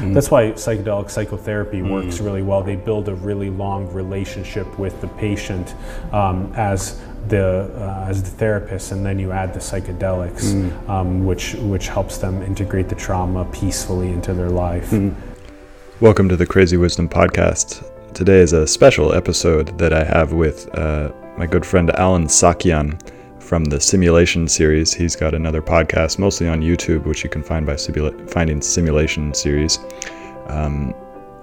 That's why psychedelic psychotherapy works really well. They build a really long relationship with the patient um, as the uh, as the therapist, and then you add the psychedelics, um, which which helps them integrate the trauma peacefully into their life. Welcome to the Crazy Wisdom Podcast. Today is a special episode that I have with uh, my good friend Allen Saakyan from the Simulation series. He's got another podcast, mostly on YouTube, which you can find by simula- finding Simulation series. Um,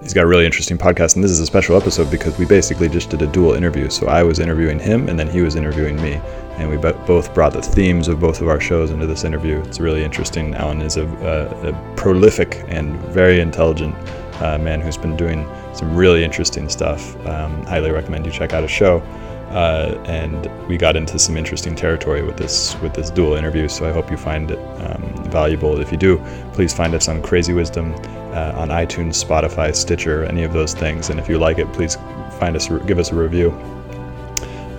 he's got a really interesting podcast, and this is a special episode because we basically just did a dual interview. So I was interviewing him, and then he was interviewing me, and we bo- both brought the themes of both of our shows into this interview. It's really interesting. Allen is a, a, a prolific and very intelligent uh, man who's been doing some really interesting stuff. Um, highly recommend you check out his show. Uh, and we got into some interesting territory with this with this dual interview. So I hope you find it um, valuable. If you do, please find us on Crazy Wisdom uh, on iTunes, Spotify, Stitcher, any of those things. And if you like it, please find us, give us a review.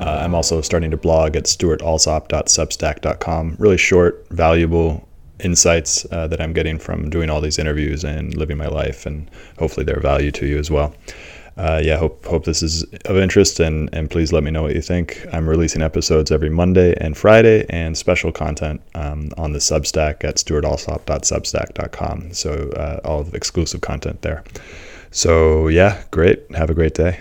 Uh, I'm also starting to blog at stuartalsop.substack.com. Really short, valuable insights uh, that I'm getting from doing all these interviews and living my life, and hopefully they're value to you as well. Uh, yeah, hope hope this is of interest, and and please let me know what you think. I'm releasing episodes every Monday and Friday, and special content um, on the Substack at stuartalsop.substack.com. So uh, all of the exclusive content there. So yeah, great. Have a great day.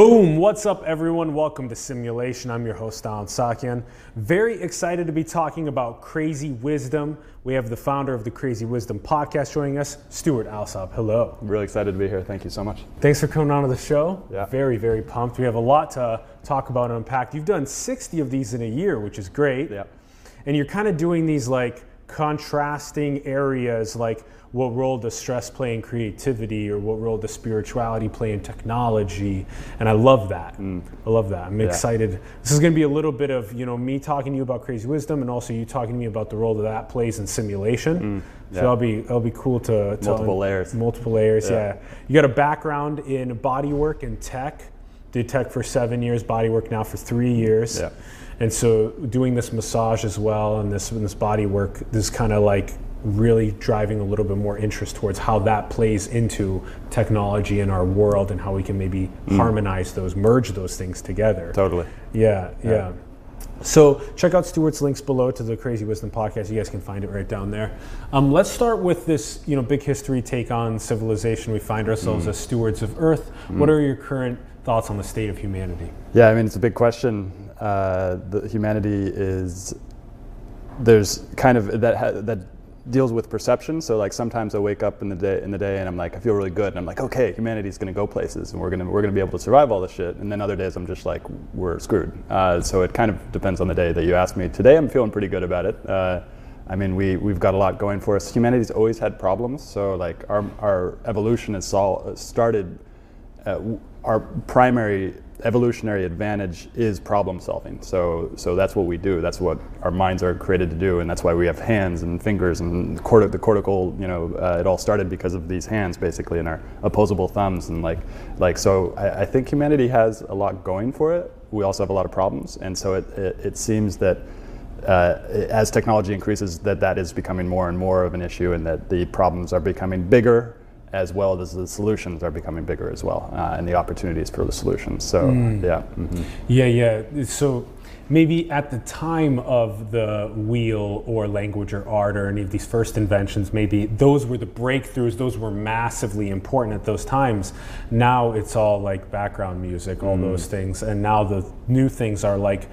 Boom! What's up, everyone? Welcome to Simulation. I'm your host, Allen Saakyan. Very excited to be talking about crazy wisdom. We have the founder of the Crazy Wisdom podcast joining us, Stuart Alsop. Hello. I'm really excited to be here. Thank you so much. Thanks for coming on to the show. Yeah. Very, very pumped. We have a lot to talk about and unpack. You've done 60 of these in a year, which is great. Yeah. And you're kind of doing these like contrasting areas, like what role does stress play in creativity or what role does spirituality play in technology? And I love that. Mm. I love that. I'm excited. This is going to be a little bit of, you know, me talking to you about crazy wisdom and also you talking to me about the role that that plays in simulation. So yeah. that'll be that'll be cool to, to Multiple layers. Multiple layers, yeah. Yeah. You got a background in bodywork and tech. Did tech for seven years, bodywork now for three years. Yeah. And so doing this massage as well and this and this body work, this is kind of like really driving a little bit more interest towards how that plays into technology in our world and how we can maybe mm. harmonize those, merge those things together. Totally. Yeah, yeah. So check out Stuart's links below to the Crazy Wisdom podcast. You guys can find it right down there. Um, let's start with this, you know, big history take on civilization. We find ourselves mm. as stewards of Earth. What mm. are your current thoughts on the state of humanity? Yeah, I mean it's a big question. Uh, the humanity is there's kind of that ha- that deals with perception. So like sometimes I wake up in the day in the day and I'm like I feel really good and I'm like okay humanity's going to go places and we're going to we're going to be able to survive all this shit. And then other days I'm just like we're screwed. Uh, so it kind of depends on the day that you ask me. Today I'm feeling pretty good about it. Uh, I mean, we, we've got a lot going for us. Humanity's always had problems. So, like, our, our evolution has sol- started uh, our primary evolutionary advantage is problem solving. So, so that's what we do. That's what our minds are created to do, and that's why we have hands and fingers and the, corti- the cortical. You know, uh, it all started because of these hands, basically, and our opposable thumbs, and like, like. So, I, I think humanity has a lot going for it. We also have a lot of problems, and so it, it, it seems that uh, as technology increases, that that is becoming more and more of an issue, and that the problems are becoming bigger, as well as the solutions are becoming bigger as well, uh, and the opportunities for the solutions. So, yeah. mhm. Yeah, yeah. So maybe at the time of the wheel or language or art or any of these first inventions, maybe those were the breakthroughs, those were massively important at those times. Now it's all like background music, all those things. And now the new things are like,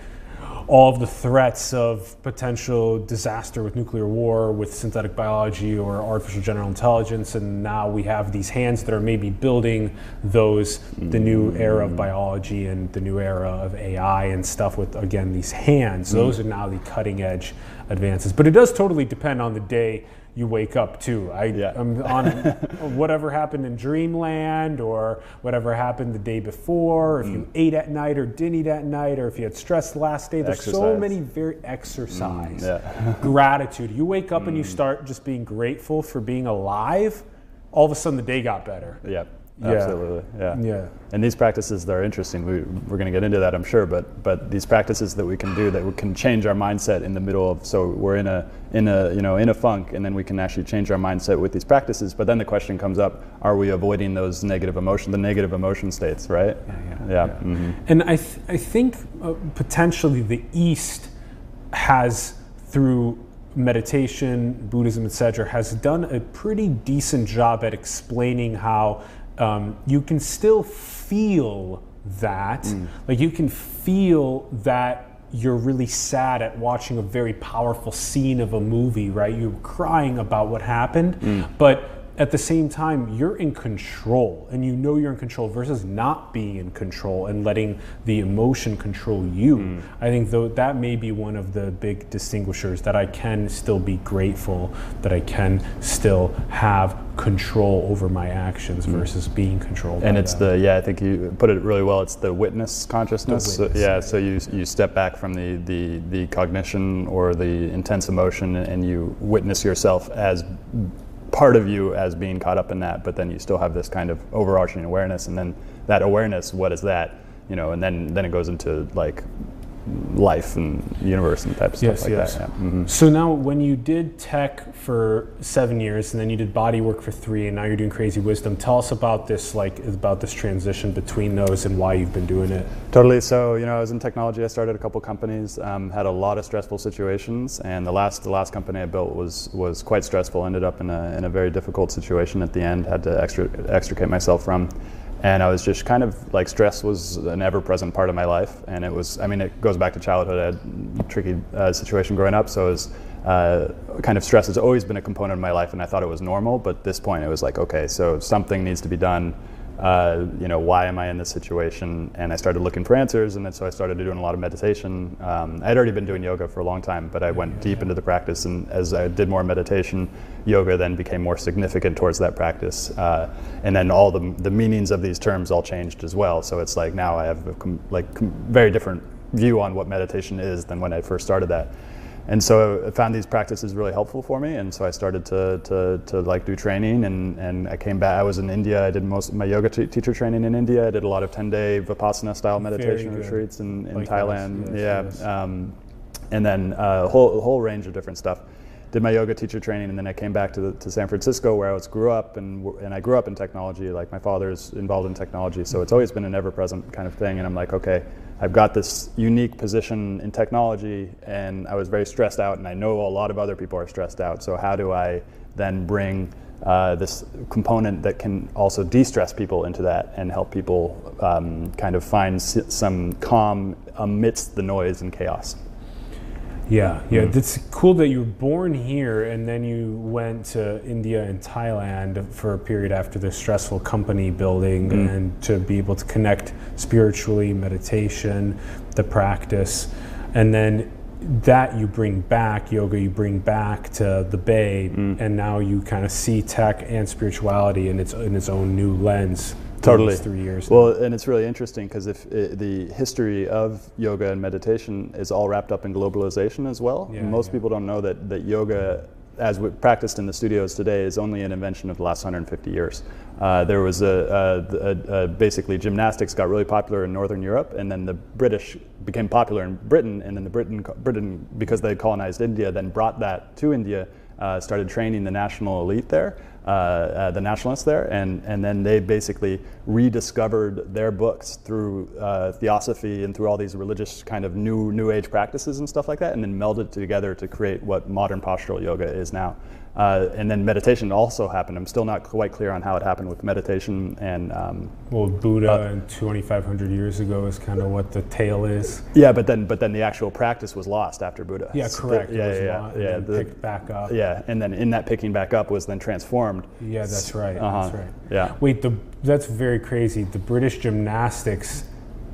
all of the threats of potential disaster with nuclear war, with synthetic biology or artificial general intelligence, and now we have these hands that are maybe building those the new era of biology and the new era of AI and stuff with again these hands. Mm-hmm. Those are now the cutting edge advances. But it does totally depend on the day you wake up too. I, Yeah. I'm on whatever happened in dreamland or whatever happened the day before, if Mm. you ate at night or didn't eat at night, or if you had stress last day. There's so many very exercise, yeah. gratitude. You wake up and you start just being grateful for being alive. All of a sudden, the day got better. Yeah, Yeah. absolutely. Yeah. Yeah. And these practices, they're interesting. We, we're going to get into that, I'm sure. But but these practices that we can do that we can change our mindset in the middle of. So we're in a in a you know in a funk, and then we can actually change our mindset with these practices. But then the question comes up: Are we avoiding those negative emotion, the negative emotion states, right? yeah, Yeah. mhm. And I, th- I think uh, potentially the East has, through meditation, Buddhism, etc., has done a pretty decent job at explaining how um, you can still feel that. Like you can feel that you're really sad at watching a very powerful scene of a movie, right? You're crying about what happened, but at the same time, you're in control and you know you're in control versus not being in control and letting the emotion control you. Mm. I think though that may be one of the big distinguishers that I can still be grateful that I can still have control over my actions mm. versus being controlled. And it's the yeah, I think you put it really well. It's the witness consciousness. The witness, so, yeah, yeah. so you you step back from the the the cognition or the intense emotion, and you witness yourself as part of you as being caught up in that. But then you still have this kind of overarching awareness, and then that awareness, what is that? You know, and then then it goes into like life and universe and type of Yes, stuff like yes. that. Yeah. Mhm. So now, when you did tech for seven years, and then you did body work for three, and now you're doing crazy wisdom, tell us about this, like about this transition between those and why you've been doing it. Totally. So you know, I was in technology. I started a couple companies. Um, had a lot of stressful situations, and the last the last company I built was was quite stressful. Ended up in a in a very difficult situation at the end. Had to extra, extricate myself from, and I was just kind of like stress was an ever present part of my life, and it was. I mean, it goes back to childhood. I had a tricky uh, situation growing up, so it was. Uh, kind of stress has always been a component of my life, and I thought it was normal. But at this point, it was like, okay, so something needs to be done uh, you know, why am I in this situation? And I started looking for answers, and then so I started doing a lot of meditation. Um, I had already been doing yoga for a long time, but I went deep into the practice, and as I did more meditation, yoga then became more significant towards that practice. Uh, and then all the, the meanings of these terms all changed as well. So it's like now I have a com- like com- very different view on what meditation is than when I first started that and so I found these practices really helpful for me, and so I started to, to, to like do training, and, and I came back. I was in India. I did most of my yoga t- teacher training in India. I did a lot of ten day vipassana style meditation retreats in, in Thailand. yes, yeah, yes. Um, and then uh, a whole whole range of different stuff. Did my yoga teacher training, and then I came back to, the, to San Francisco, where I was grew up, and and I grew up in technology. Like my father's involved in technology, so it's always been an ever present kind of thing. And I'm like, okay, I've got this unique position in technology, and I was very stressed out, and I know a lot of other people are stressed out. So how do I then bring uh, this component that can also de-stress people into that and help people um, kind of find some calm amidst the noise and chaos? Yeah, yeah. Hmm. It's cool that you were born here and then you went to India and Thailand for a period after the stressful company building hmm. and to be able to connect spiritually, meditation, the practice. And then that you bring back, yoga, you bring back to the Bay, hmm. and now you kind of see tech and spirituality in its, in its own new lens. Totally. Three years. Well, and it's really interesting because if uh the history of yoga and meditation is all wrapped up in globalization as well. Yeah, Most yeah. people don't know that, that yoga, as we practiced in the studios today, is only an invention of the last 150 years. Uh, there was a, a, a, a basically gymnastics got really popular in Northern Europe, and then the British became popular in Britain, and then the Britain, Britain because they colonized India, then brought that to India, uh, started training the national elite there uh, uh, the nationalists there, and, and then they basically rediscovered their books through uh, theosophy and through all these religious kind of new new age practices and stuff like that, and then melded together to create what modern postural yoga is now. Uh, and then meditation also happened. I'm still not quite clear on how it happened with meditation and um, well, Buddha uh, and 2,500 years ago is kind of what the tale is. yeah, but then but then the actual practice was lost after Buddha. Yeah, So the- correct. yeah, yeah, yeah. yeah, the- picked back up. yeah, and then in that picking back up was then transformed. Yeah, that's right. Uh-huh. That's right. Yeah. Wait, the that's very crazy. The British gymnastics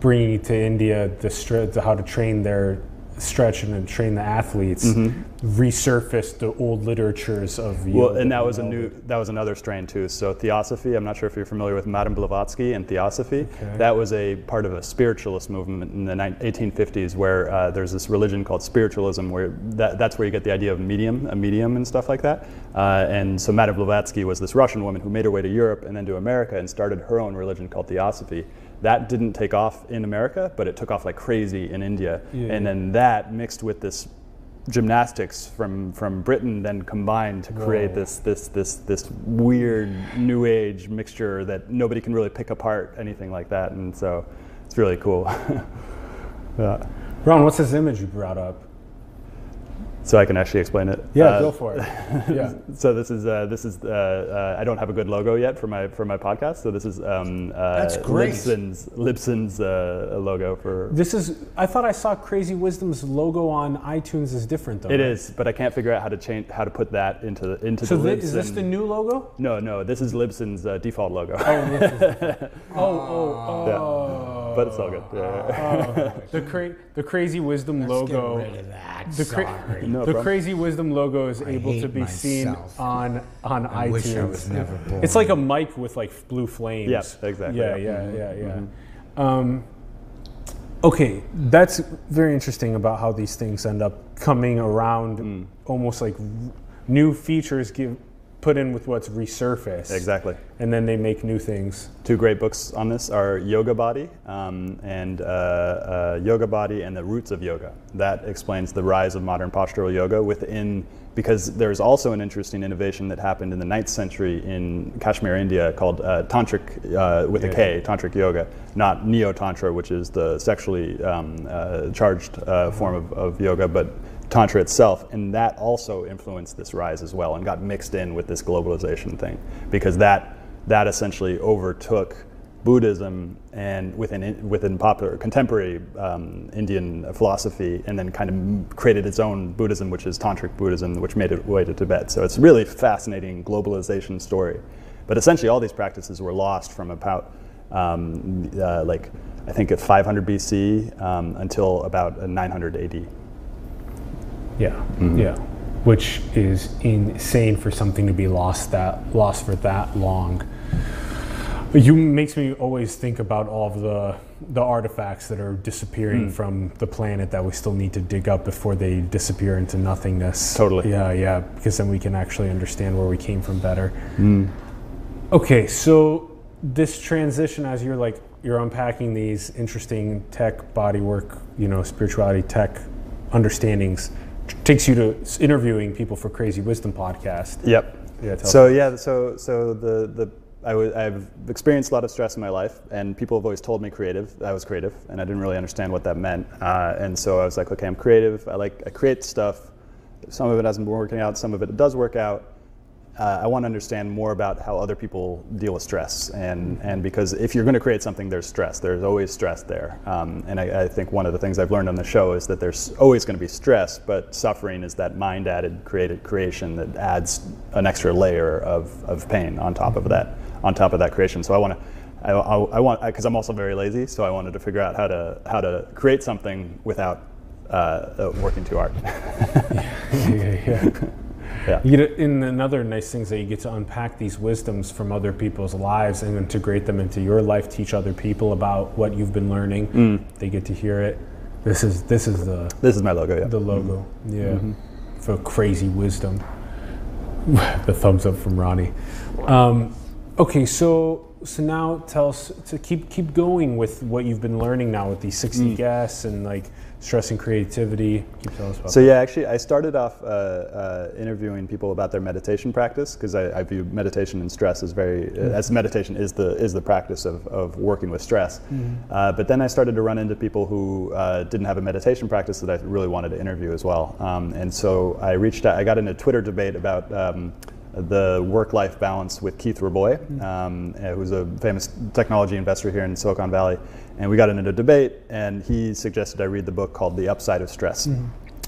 bringing to India the, the how to train their stretch and then train the athletes. Mm-hmm. resurfaced the old literatures of Well, and that was a new, that was another strain too. So Theosophy, I'm not sure if you're familiar with Madame Blavatsky and Theosophy. Okay. That was a part of a spiritualist movement in the 1850s where uh, there's this religion called spiritualism where that, that's where you get the idea of medium, a medium and stuff like that. Uh, and so Madame Blavatsky was this Russian woman who made her way to Europe and then to America and started her own religion called Theosophy. That didn't take off in America, but it took off like crazy in India. Yeah. And then that mixed with this gymnastics from, from Britain then combined to create Whoa. this, this, this, this weird new age mixture that nobody can really pick apart anything like that. And so it's really cool. yeah. Ron, what's this image you brought up? So I can actually explain it. Yeah, Uh, go for it. yeah. So this is uh, this is uh, uh, I don't have a good logo yet for my for my podcast. So this is um, uh, That's great. Libsyn's Libsyn's uh, logo for. This is. I thought I saw Crazy Wisdom's logo on iTunes is different though. It right? is, but I can't figure out how to change how to put that into the into So the thi- is this the new logo? No, no, this is Libsyn's uh, default logo. Oh, oh, oh. but it's all good. Yeah. Oh, the cra- the Crazy Wisdom logo. Get rid of that. The, cra- Sorry. No the problem. Crazy Wisdom logo is able to hate be seen on on I iTunes. wish I was never born. It's like a mic with like blue flames. Yeah, exactly, Yeah, yeah. yeah, yeah, yeah. Um, okay, that's very interesting about how these things end up coming around, Mm. almost like new features give put in with what's resurfaced. Exactly. And then they make new things. Two great books on this are Yoga Body um, and uh, uh, Yoga Body and the Roots of Yoga. That explains the rise of modern postural yoga within, because there's also an interesting innovation that happened in the 9th century in Kashmir, India called uh, Tantric, uh, with a Yeah. K, Tantric Yoga, not Neo Tantra, which is the sexually um, uh, charged uh, form of, of yoga, but Tantra itself, and that also influenced this rise as well and got mixed in with this globalization thing because that that essentially overtook Buddhism and within within popular contemporary um, Indian philosophy, and then kind of created its own Buddhism, which is Tantric Buddhism, which made its way to Tibet. So it's really fascinating globalization story. But essentially, all these practices were lost from about um, uh, like I think at 500 BC um, until about uh, 900 AD. Yeah, Mm-hmm. yeah. Which is insane for something to be lost that lost for that long. You makes me always think about all of the the artifacts that are disappearing from the planet that we still need to dig up before they disappear into nothingness. Totally. Yeah, yeah. Because then we can actually understand where we came from better. Hmm. Okay, so this transition as you're like you're unpacking these interesting tech body work, you know, spirituality tech understandings takes you to interviewing people for Crazy Wisdom podcast. Yep. Yeah, tell So yeah, so so the the I w- I've experienced a lot of stress in my life, and people have always told me creative. I was creative, and I didn't really understand what that meant. Uh, and so I was like, okay, I'm creative. I like I create stuff. Some of it hasn't been working out. Some of it does work out. Uh, I want to understand more about how other people deal with stress, and and because if you're going to create something, there's stress. There's always stress there. Um, and I, I think one of the things I've learned on the show is that there's always going to be stress, but suffering is that mind-added created creation that adds an extra layer of, of pain on top of that on top of that creation. So I want to. I, I, I want because I'm also very lazy, so I wanted to figure out how to how to create something without uh, working too hard. yeah, yeah. Yeah. You get to, and another nice thing is that you get to unpack these wisdoms from other people's lives and integrate them into your life. Teach other people about what you've been learning. Mm. They get to hear it. This is this is the This is my logo. Yeah. the logo. Yeah, Mm-hmm. for crazy wisdom. the thumbs up from Ronnie. Um, okay, so so now tell us to keep keep going with what you've been learning now with these 60 Mm. guests and like stress and creativity. Keep telling us about So yeah, actually, I started off uh, uh, interviewing people about their meditation practice because I, I view meditation and stress as very, uh, as meditation is the is the practice of, of working with stress. Uh, but then I started to run into people who uh, didn't have a meditation practice that I really wanted to interview as well. Um, and so I reached out. I got in a Twitter debate about. Um, the work-life balance with Keith Rabois, um, uh, who's a famous technology investor here in Silicon Valley, and we got into a debate. And he suggested I read the book called The Upside of Stress.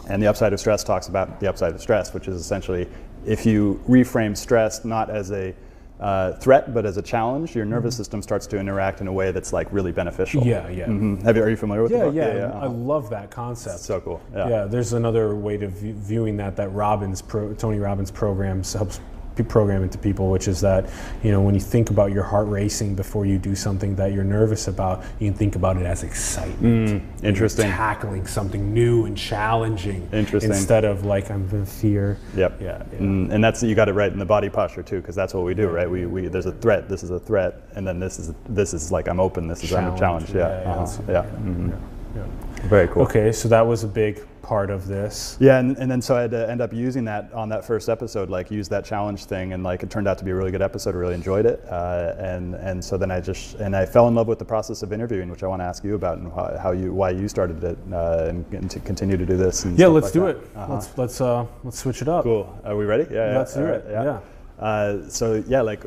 And the upside of stress talks about the upside of stress, which is essentially if you reframe stress not as a uh, threat, but as a challenge, your nervous system starts to interact in a way that's like really beneficial. Mm-hmm. Yeah, yeah. Mhm. Have you, are you familiar with Yeah, the book? yeah, I uh-huh. love that concept. So cool. Yeah. Yeah, there's another way to view, viewing that that Robbins pro, Tony Robbins programs helps program into people, which is that you know when you think about your heart racing before you do something that you're nervous about, you can think about it as excitement. You're Interesting. tackling something new and challenging. Interesting. Instead of like I'm in fear. Yep. Yeah. yeah. Mm, and that's you got it right in the body posture too, because that's what we do, right? We, we there's a threat. This is a threat, and then this is this is like I'm open. This is I'm a challenge. Yeah. Yeah, uh-huh. yeah. mhm. yeah. Very cool. Okay, so that was a big part of this. Yeah, and, and then so I had to end up using that on that first episode, like use that challenge thing, and like it turned out to be a really good episode. I really enjoyed it, uh, and and so then I just and I fell in love with the process of interviewing, which I want to ask you about and how, how you why you started it uh, and, and to continue to do this. And Yeah, let's like do that. it. Uh-huh. Let's let's uh let's switch it up. Cool. Are we ready? Yeah. yeah. Let's do All it, yeah. Uh, so yeah, like,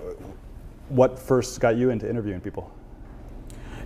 what first got you into interviewing people?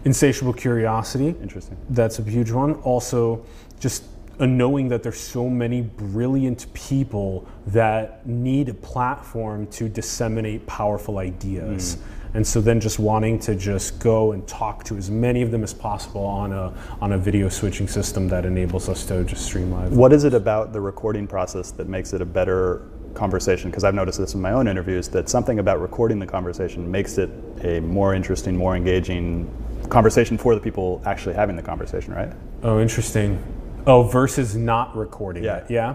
Insatiable curiosity. Interesting. That's a huge one. Also, just a knowing that there's so many brilliant people that need a platform to disseminate powerful ideas. Mm. And so then just wanting to just go and talk to as many of them as possible on a on a video switching system that enables us to just stream live. What is it about the recording process that makes it a better conversation? Because I've noticed this in my own interviews that something about recording the conversation makes it a more interesting, more engaging conversation for the people actually having the conversation, right? Oh, interesting. Oh, versus not recording Yeah. it. Yeah.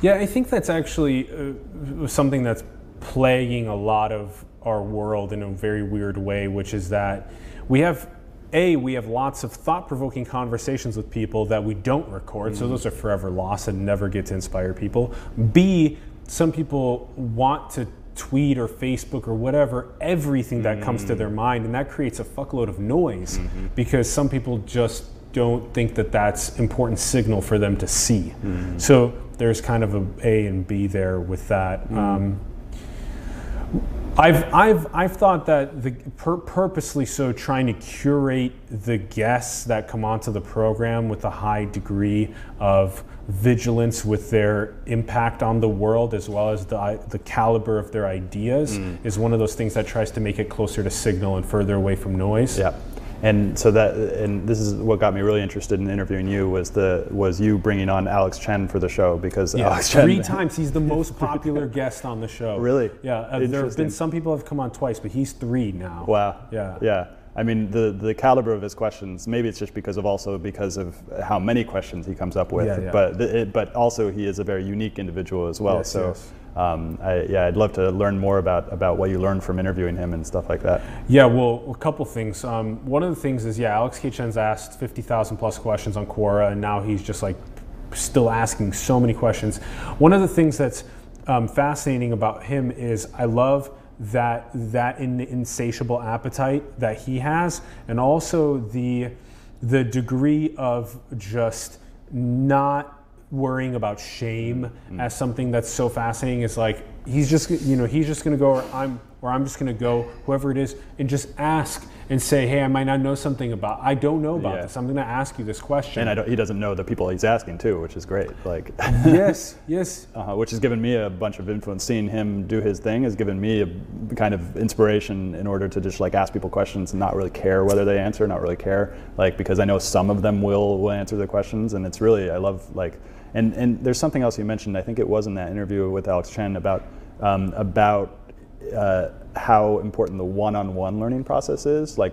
Yeah, I think that's actually uh, something that's plaguing a lot of our world in a very weird way, which is that we have. A, we have lots of thought provoking conversations with people that we don't record, so mm-hmm. those are forever lost and never get to inspire people. B, some people want to tweet or Facebook or whatever everything that comes to their mm. mind, and that creates a fuckload of noise mm-hmm. because some people just don't think that that's important signal for them to see. Mm. So there's kind of a A and B there with that. Mm. Um, I've, I've, I've thought that the pur- purposely so trying to curate the guests that come onto the program with a high degree of vigilance with their impact on the world as well as the, the caliber of their ideas mm. is one of those things that tries to make it closer to signal and further away from noise. Yeah. And so that, and this is what got me really interested in interviewing you was the was you bringing on Alex Chen for the show because Yeah, Alex Chen, three times he's the most popular guest on the show. Really? Yeah. uh, there have been some people have come on twice, but he's three now. Wow. Yeah. Yeah. I mean, the, the caliber of his questions, maybe it's just because of also because of how many questions he comes up with, Yeah, yeah. but the- it, but also he is a very unique individual as well. Yes, so, yes. Um, I, yeah, I'd love to learn more about, about what you learned from interviewing him and stuff like that. Yeah, well, a couple things. Um, one of the things is, yeah, Alex K. Chen's asked 50,000 plus questions on Quora, and now he's just like still asking so many questions. One of the things that's um, fascinating about him is I love that that in, insatiable appetite that he has, and also the the degree of just not worrying about shame as something that's so fascinating is like he's just you know he's just going to go or I'm or I'm just going to go whoever it is and just ask and say hey I might not know something about I don't know about Yeah. this I'm going to ask you this question And I don't, he doesn't know the people he's asking too, which is great. Like, yes yes uh, which has given me a bunch of influence. Seeing him do his thing has given me a kind of inspiration in order to just like ask people questions and not really care whether they answer, not really care, like because I know some of them will will answer the questions, and it's really I love like and and there's something else you mentioned. I think it was in that interview with Alex Chen about um, about. Uh, how important the one-on-one learning process is. Like,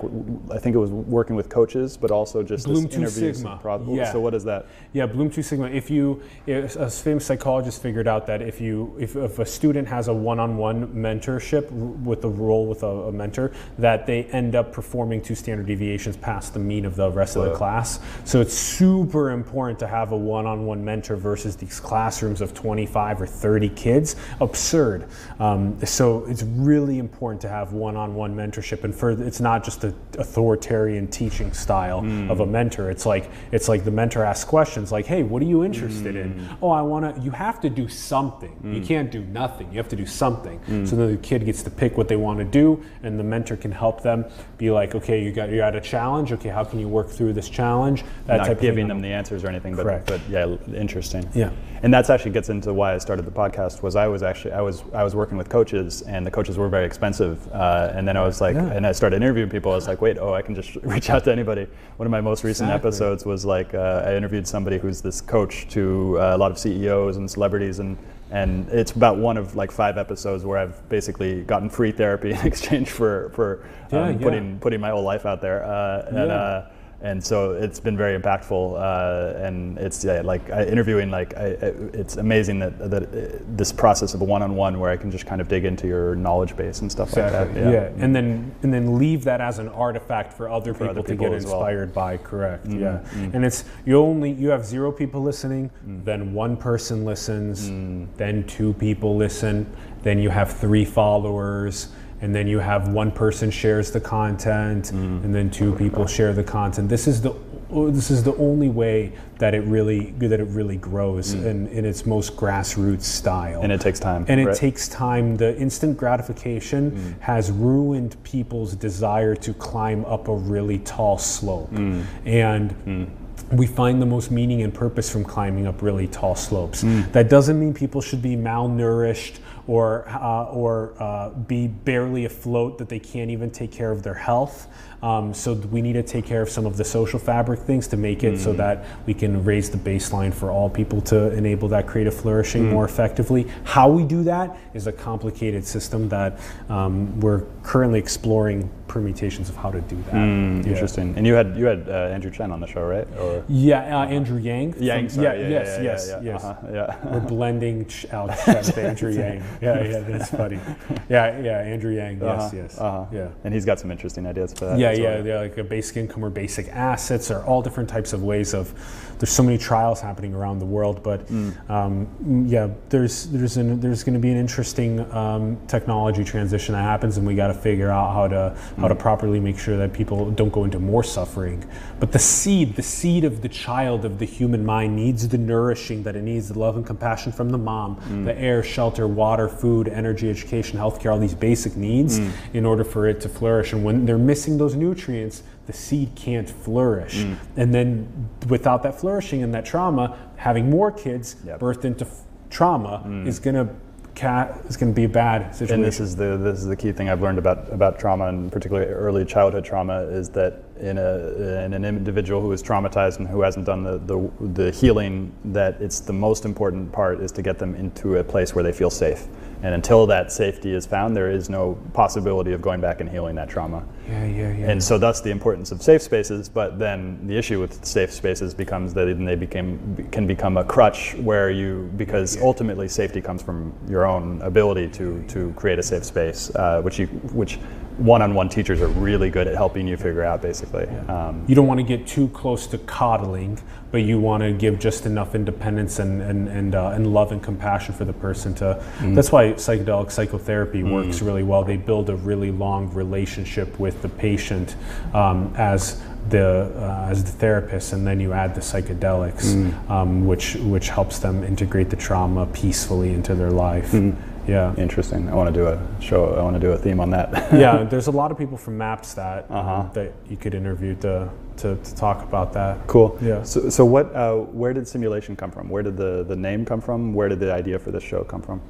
I think it was working with coaches, but also just Bloom this interviews Sigma. pro- Yeah. So what is that? Yeah, Bloom Two Sigma. If you, if a famous psychologist figured out that if you, if, if a student has a one-on-one mentorship with a role with a, a mentor, that they end up performing two standard deviations past the mean of the rest of the class. So it's super important to have a one-on-one mentor versus these classrooms of 25 or 30 kids. Absurd. Um, so it's really important to have one-on-one mentorship, and for it's not just an authoritarian teaching style hmm. of a mentor. It's like it's like the mentor asks questions like, "Hey, what are you interested in? Hmm. Oh, I want to." You have to do something. You hmm. can't do nothing. You have to do something. So then the kid gets to pick what they want to do, and the mentor can help them be like, "Okay, you got you're at a challenge. Okay, how can you work through this challenge?" That not type of giving thing. them the answers or anything, but, Correct. but yeah, interesting. Yeah. and that's actually gets into why I started the podcast. Was I was actually I was I was working with coaches, and the coaches were very expensive, uh, and then I was like, Yeah. and I started interviewing people. I was like, wait, oh, I can just reach out to anybody. One of my most recent Exactly. episodes was like uh, I interviewed somebody who's this coach to uh, a lot of CEOs and celebrities, and and it's about one of like five episodes where I've basically gotten free therapy in exchange for for um, yeah. putting putting my whole life out there, uh, and. Yeah. And so it's been very impactful, uh, and it's yeah, like I, interviewing. Like I, it's amazing that that uh, this process of a one-on-one where I can just kind of dig into your knowledge base and stuff Exactly. like that. Yeah. and then and then leave that as an artifact for other people other to get as well. inspired by. Correct. Yeah, and it's you only you have zero people listening, then one person listens, then two people listen, then you have three followers. And then you have one person shares the content, and then two people share the content. This is the this is the only way that it really that it really grows in, in its most grassroots style. And it takes time, And it right? takes time. The instant gratification Mm. has ruined people's desire to climb up a really tall slope. Mm. And we find the most meaning and purpose from climbing up really tall slopes. Mm. That doesn't mean people should be malnourished or uh, or uh, be barely afloat that they can't even take care of their health. Um, so we need to take care of some of the social fabric things to make it so Mm. that we can raise the baseline for all people to enable that creative flourishing Mm. more effectively. How we do that is a complicated system that um, we're currently exploring permutations of how to do that. Mm, Yeah. Interesting. And you had you had uh, Andrew Chen on the show, right? Or Yeah, uh, Andrew Yang. from- Yang? Sorry. yeah, yeah, yes, yes, yeah, yes. Uh-huh, yeah. We're blending Ch- Alex Chen with Andrew Yang. Yeah, yeah, that's funny. Yeah, yeah, Andrew Yang. Yes, Uh-huh, yes. uh-huh. Yeah. And he's got some interesting ideas for that. Yeah, well. yeah, yeah, like a basic income or basic assets or all different types of ways of. There's so many trials happening around the world, but Mm. um, yeah, there's there's an, there's going to be an interesting um, technology transition that happens, and we got to figure out how to how to Mm. properly make sure that people don't go into more suffering. But the seed, the seed of the child of the human mind needs the nourishing that it needs, the love and compassion from the mom, Mm. the air, shelter, water, food, energy, education, healthcare, all these basic needs Mm. in order for it to flourish. And when they're missing those nutrients, the seed can't flourish. Mm. And then without that flourishing and that trauma, having more kids Yep. birthed into f- trauma is gonna ca- is gonna be a bad situation. And this is the this is the key thing I've learned about about trauma and particularly early childhood trauma is that in a in an individual who is traumatized and who hasn't done the, the the healing that it's the most important part is to get them into a place where they feel safe. And until that safety is found, there is no possibility of going back and healing that trauma. yeah, yeah, yeah. And so thus the importance of safe spaces. But then the issue with safe spaces becomes that they became can become a crutch where you because ultimately safety comes from your own ability to to create a safe space, uh, which you which one-on-one teachers are really good at helping you figure out basically. Um, you don't want to get too close to coddling, but you want to give just enough independence and and and, uh, and love and compassion for the person to. Mm. That's why psychedelic psychotherapy works really well. They build a really long relationship with the patient um, as the uh, as the therapist, and then you add the psychedelics, Mm. um, which which helps them integrate the trauma peacefully into their life. Mm. Yeah. interesting. I want to do a show. I want to do a theme on that. yeah, there's a lot of people from MAPS that um, Uh-huh. that you could interview to, to, to talk about that. Cool. Yeah. So, so what? Uh, where did simulation come from? Where did the, the name come from? Where did the idea for this show come from?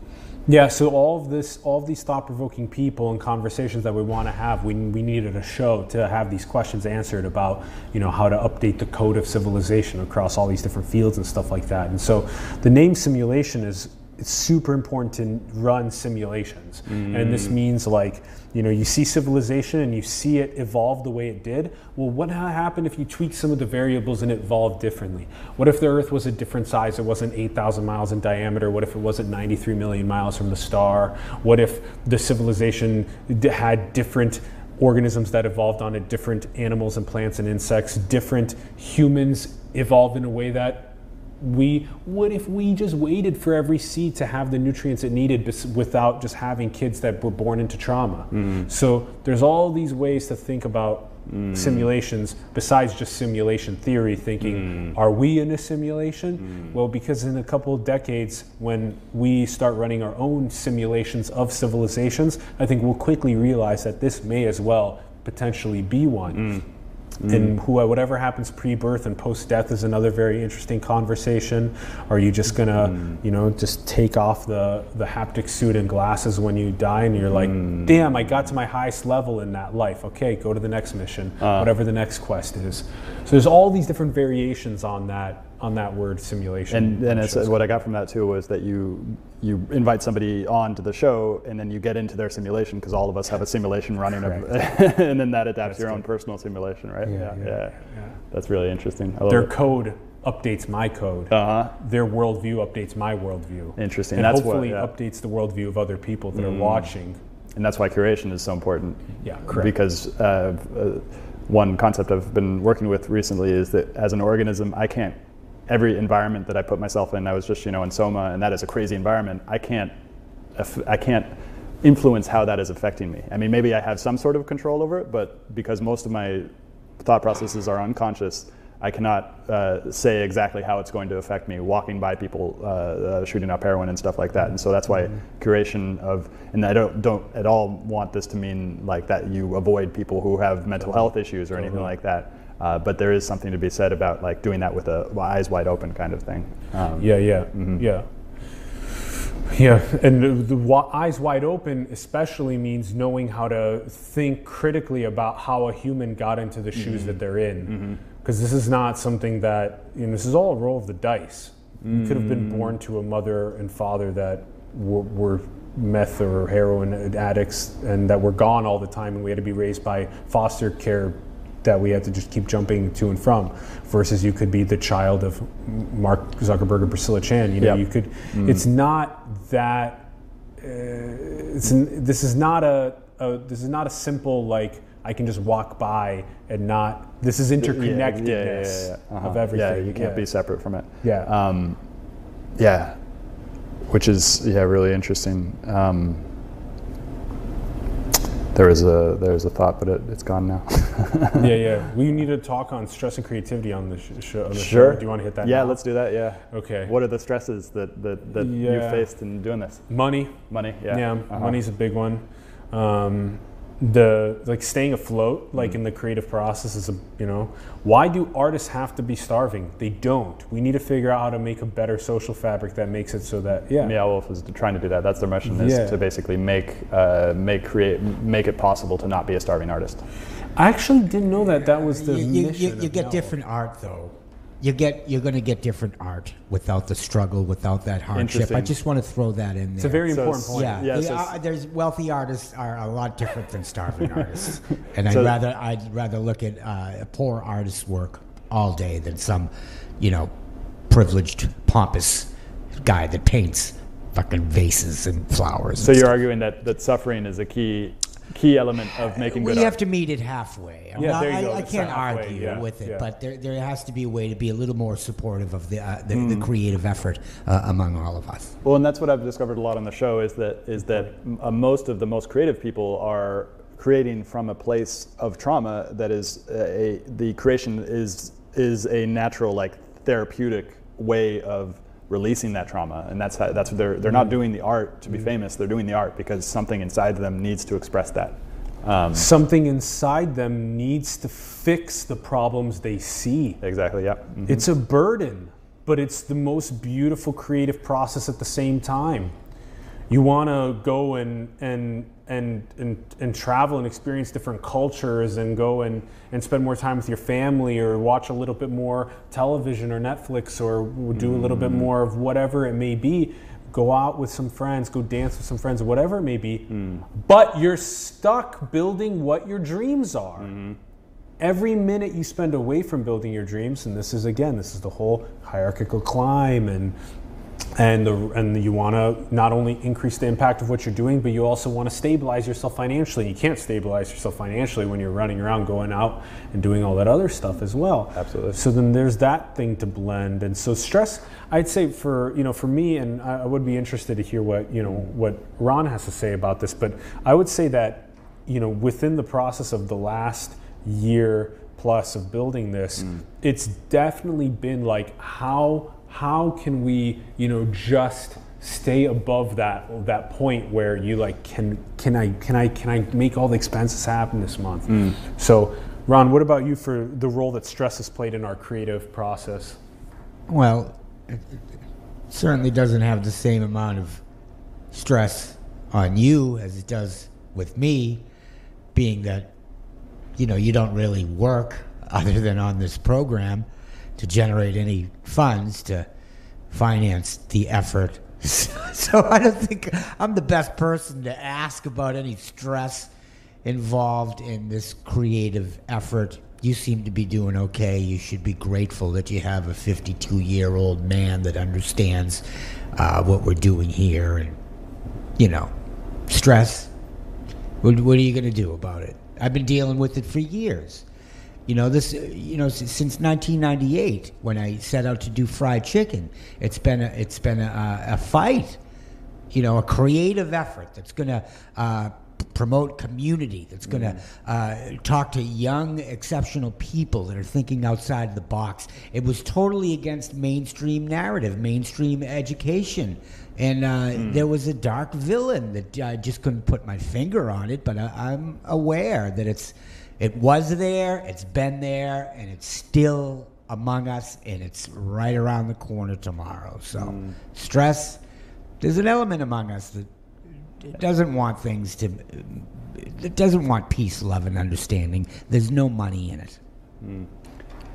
Yeah, so all of this, all of these thought-provoking people and conversations that we want to have, we, we needed a show to have these questions answered about, you know, how to update the code of civilization across all these different fields and stuff like that. And so, the name simulation is it's super important to run simulations, and this mm. means like, you know, you see civilization and you see it evolve the way it did. Well, what happened if you tweak some of the variables and it evolved differently? What if the Earth was a different size? It wasn't 8,000 miles in diameter. What if it wasn't 93 million miles from the star? What if the civilization had different organisms that evolved on it, different animals and plants and insects, different humans evolved in a way that we what if we just waited for every seed to have the nutrients it needed bes- without just having kids that were born into trauma? Mm. So there's all these ways to think about mm. simulations besides just simulation theory thinking mm. are we in a simulation? Well because in a couple of decades when we start running our own simulations of civilizations i think we'll quickly realize that this may as well potentially be one and mm. who whatever happens pre-birth and post-death is another very interesting conversation. Are you just gonna, mm. you know, just take off the the haptic suit and glasses when you die, and you're like, mm. damn, I got to my highest level in that life. Okay, go to the next mission, uh. whatever the next quest is. So there's all these different variations on that on that word simulation. And then it's, what I got from that too was that you you invite somebody on to the show and then you get into their simulation because all of us have a simulation running, of, and then that adapts your own personal simulation, right? Yeah, yeah, yeah. That's really interesting. I love their it. code updates my code. Uh-huh. Their worldview updates my worldview. Interesting. And That's what- hopefully yeah. Mm. updates the worldview of other people that are watching. And that's why curation is so important. Yeah, correct. Because uh, uh, one concept I've been working with recently is that as an organism, I can't. Every environment that I put myself in, I was just you know in Soma, and that is a crazy environment. I can't. I can't influence how that is affecting me. I mean, maybe I have some sort of control over it, but because most of my thought processes are unconscious, I cannot uh, say exactly how it's going to affect me walking by people uh, uh, shooting up heroin and stuff like that. And so that's why curation of, and I don't, don't at all want this to mean like that you avoid people who have mental health issues or anything like that. Uh, but there is something to be said about like doing that with a eyes wide open kind of thing. Um, Yeah, yeah, yeah. Yeah, and the, the wa- eyes wide open especially means knowing how to think critically about how a human got into the shoes that they're in. Because this is not something that, you know, this is all a roll of the dice. You could have been born to a mother and father that were, were meth or heroin addicts and that were gone all the time, and we had to be raised by foster care that we had to just keep jumping to and from versus you could be the child of Mark Zuckerberg or Priscilla Chan you know Yep. you could it's not that uh, it's this is not a, a this is not a simple like I can just walk by and not this is interconnectedness yeah, yeah, yeah. Uh-huh. of everything Yeah, you can't be separate from it. yeah Um, yeah, which is yeah really interesting. Um, there was a there was a thought, but it, it's gone now. yeah yeah we need to talk on stress and creativity on the sh- show on the sure. show. do you want to hit that Yeah, now? let's do that. Yeah. okay What are the stresses that that, that you faced in doing this? money Money. Yeah. Yeah, Uh-huh. money's a big one. Um, the like staying afloat, like Mm. in the creative process, is a you know why do artists have to be starving? They don't. We need to figure out how to make a better social fabric that makes it so that yeah, Meow Wolf is trying to do that. That's their mission is Yeah. to basically make uh, make create make it possible to not be a starving artist. I actually didn't know that that was the you, you, mission. you, of you get Now. different art though. You get you're going to get different art without the struggle, without that hardship. I just want to throw that in there. It's a very So important point. yeah. Yeah, the- so uh, there's wealthy artists are a lot different than starving artists, and So- I'd rather I'd rather look at uh, a poor artist's work all day than some, you know, privileged pompous guy that paints fucking vases and flowers. So and you're arguing that that suffering is a key key element of making we good have art. to meet it halfway. I'm Yeah, not- there you go. I It's can't halfway, argue yeah, with it, yeah. but there, there has to be a way to be a little more supportive of the uh, the, Mm. the creative effort uh, among all of us. Well, and that's what I've discovered a lot on the show is that is that uh, most of the most creative people are creating from a place of trauma that is a, the creation is is a natural like therapeutic way of releasing that trauma and that's how, that's what they're they're not doing the art to be famous they're doing the art because something inside them needs to express that um, Something inside them needs to fix the problems they see. exactly yeah Mhm. It's a burden, but it's the most beautiful creative process at the same time. You want to go and, and and and and travel and experience different cultures and go and and spend more time with your family or watch a little bit more television or Netflix or do a little bit mm. more of whatever it may be. Go out with some friends, go dance with some friends, whatever it may be. Mm. But you're stuck building what your dreams are mm-hmm. every minute you spend away from building your dreams and this is again this is the whole hierarchical climb and and the, and you want to not only increase the impact of what you're doing, but you also want to stabilize yourself financially. You can't stabilize yourself financially when you're running around, going out and doing all that other stuff as well. Absolutely. So then there's that thing to blend, and so stress. I'd say for you know for me, and I I would be interested to hear what you know what Ron has to say about this. But I would say that you know within the process of the last year plus of building this, mm. it's definitely been like how how can we you know just stay above that that point where you like can can I can I can I make all the expenses happen this month? Hmm. So Ron, what about you for the role that stress has played in our creative process? Well, it it certainly doesn't have the same amount of stress on you as it does with me, being that, you know, you don't really work other than on this program to generate any funds to finance the effort. So I don't think I'm the best person to ask about any stress involved in this creative effort. You seem to be doing okay. You should be grateful that you have a 52 year old man that understands uh, what we're doing here. And, you know, stress. What, what are you going to do about it? I've been dealing with it for years. You know this. You know since 1998 when I set out to do fried chicken. It's been a, it's been a, a fight. You know, a creative effort that's going to uh, promote community. That's going to uh, talk to young, exceptional people that are thinking outside the box. It was totally against mainstream narrative, mainstream education. And uh, there was a dark villain that I just couldn't put my finger on it, but I, I'm aware that it's it was there, it's been there, and it's still among us, and it's right around the corner tomorrow. So, mm. stress. There's an element among us that doesn't want things to. It doesn't want peace, love, and understanding. There's no money in it. Mm.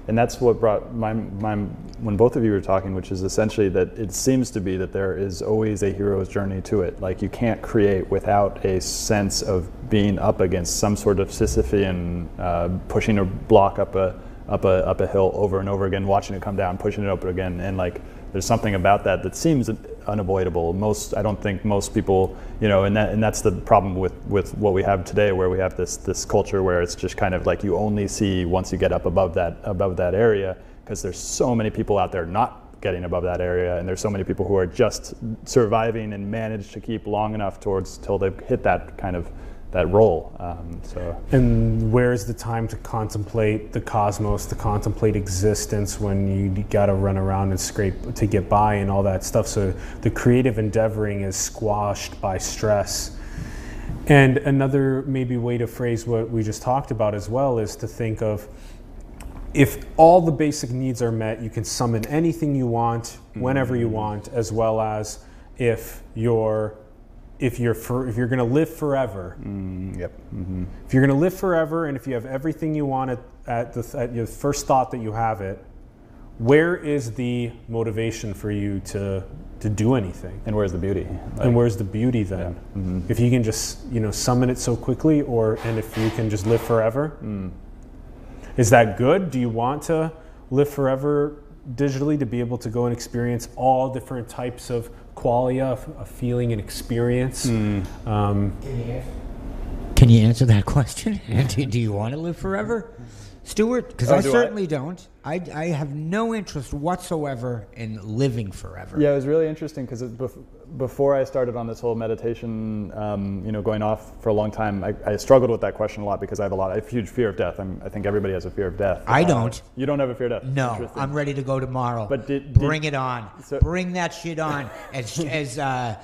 And that's what brought my, my when both of you were talking which is essentially that it seems to be that there is always a hero's journey to it. Like you can't create without a sense of being up against some sort of sisyphean uh, pushing a block up a up a up a hill over and over again watching it come down pushing it up again. And like there's something about that that seems unavoidable. Most i don't think most people you know and that and that's the problem with with what we have today where we have this this culture where it's just kind of like you only see once you get up above that above that area because there's so many people out there not getting above that area and there's so many people who are just surviving and manage to keep long enough towards till they've hit that kind of that role um, so And where's the time to contemplate the cosmos, to contemplate existence when you got to run around and scrape to get by and all that stuff? So the creative endeavoring is squashed by stress. And another maybe way to phrase what we just talked about as well is to think of if all the basic needs are met, you can summon anything you want whenever you want, as well as if you're if you're for, if you're going to live forever, mm, yep. Mm-hmm. If you're going to live forever and if you have everything you want at, at, the, at your first thought that you have it, where is the motivation for you to, to do anything? and where's the beauty? And where's the beauty then? Mm-hmm. If you can just you know summon it so quickly, or and if you can just live forever, mm. is that good? Do you want to live forever digitally to be able to go and experience all different types of qualia of, of feeling and experience? Um, Can you answer that question? do, do you want to live forever, Stuart? Because Oh, I do I? certainly don't. I, I have no interest whatsoever in living forever. Yeah, it was really interesting because bef- before I started on this whole meditation, um, you know, going off for a long time, I, I struggled with that question a lot because I have a lot, I have a huge fear of death. I'm, I think everybody has a fear of death. I Uh, don't. You don't have a fear of death. No, I'm ready to go tomorrow. But did- did- bring it on. so- bring that shit on as as uh,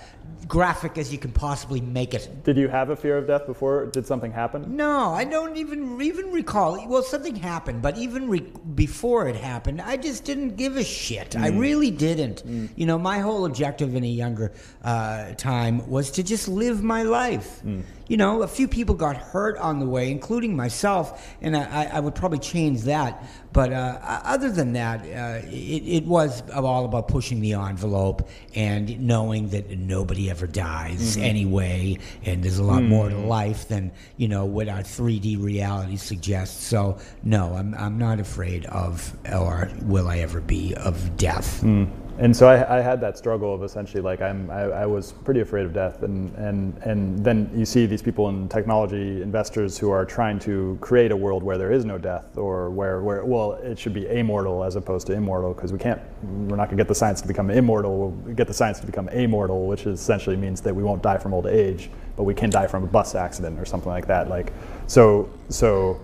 graphic as you can possibly make it. Did you have a fear of death before? Did something happen? No, I don't even even recall. Well, something happened, but even re- before it happened, I just didn't give a shit. I Mm. really didn't. You know, my whole objective in a younger uh, time was to just live my life. Mm. You know, a few people got hurt on the way, including myself, and I, I, would probably change that. But uh, other than that, uh, it, it was all about pushing the envelope and knowing that nobody ever dies Mm-hmm. anyway, and there's a lot more to Mm. life than you know what our 3D reality suggests. So no, I'm I'm not afraid of, or will I ever be of death. Mm. And so I, I had that struggle of essentially like I'm I, I was pretty afraid of death. And and and then you see these people in technology investors who are trying to create a world where there is no death or where where well it should be amortal as opposed to immortal because we can't we're not going to get the science to become immortal. We'll get the science to become amortal which essentially means that we won't die from old age but we can die from a bus accident or something like that. Like so so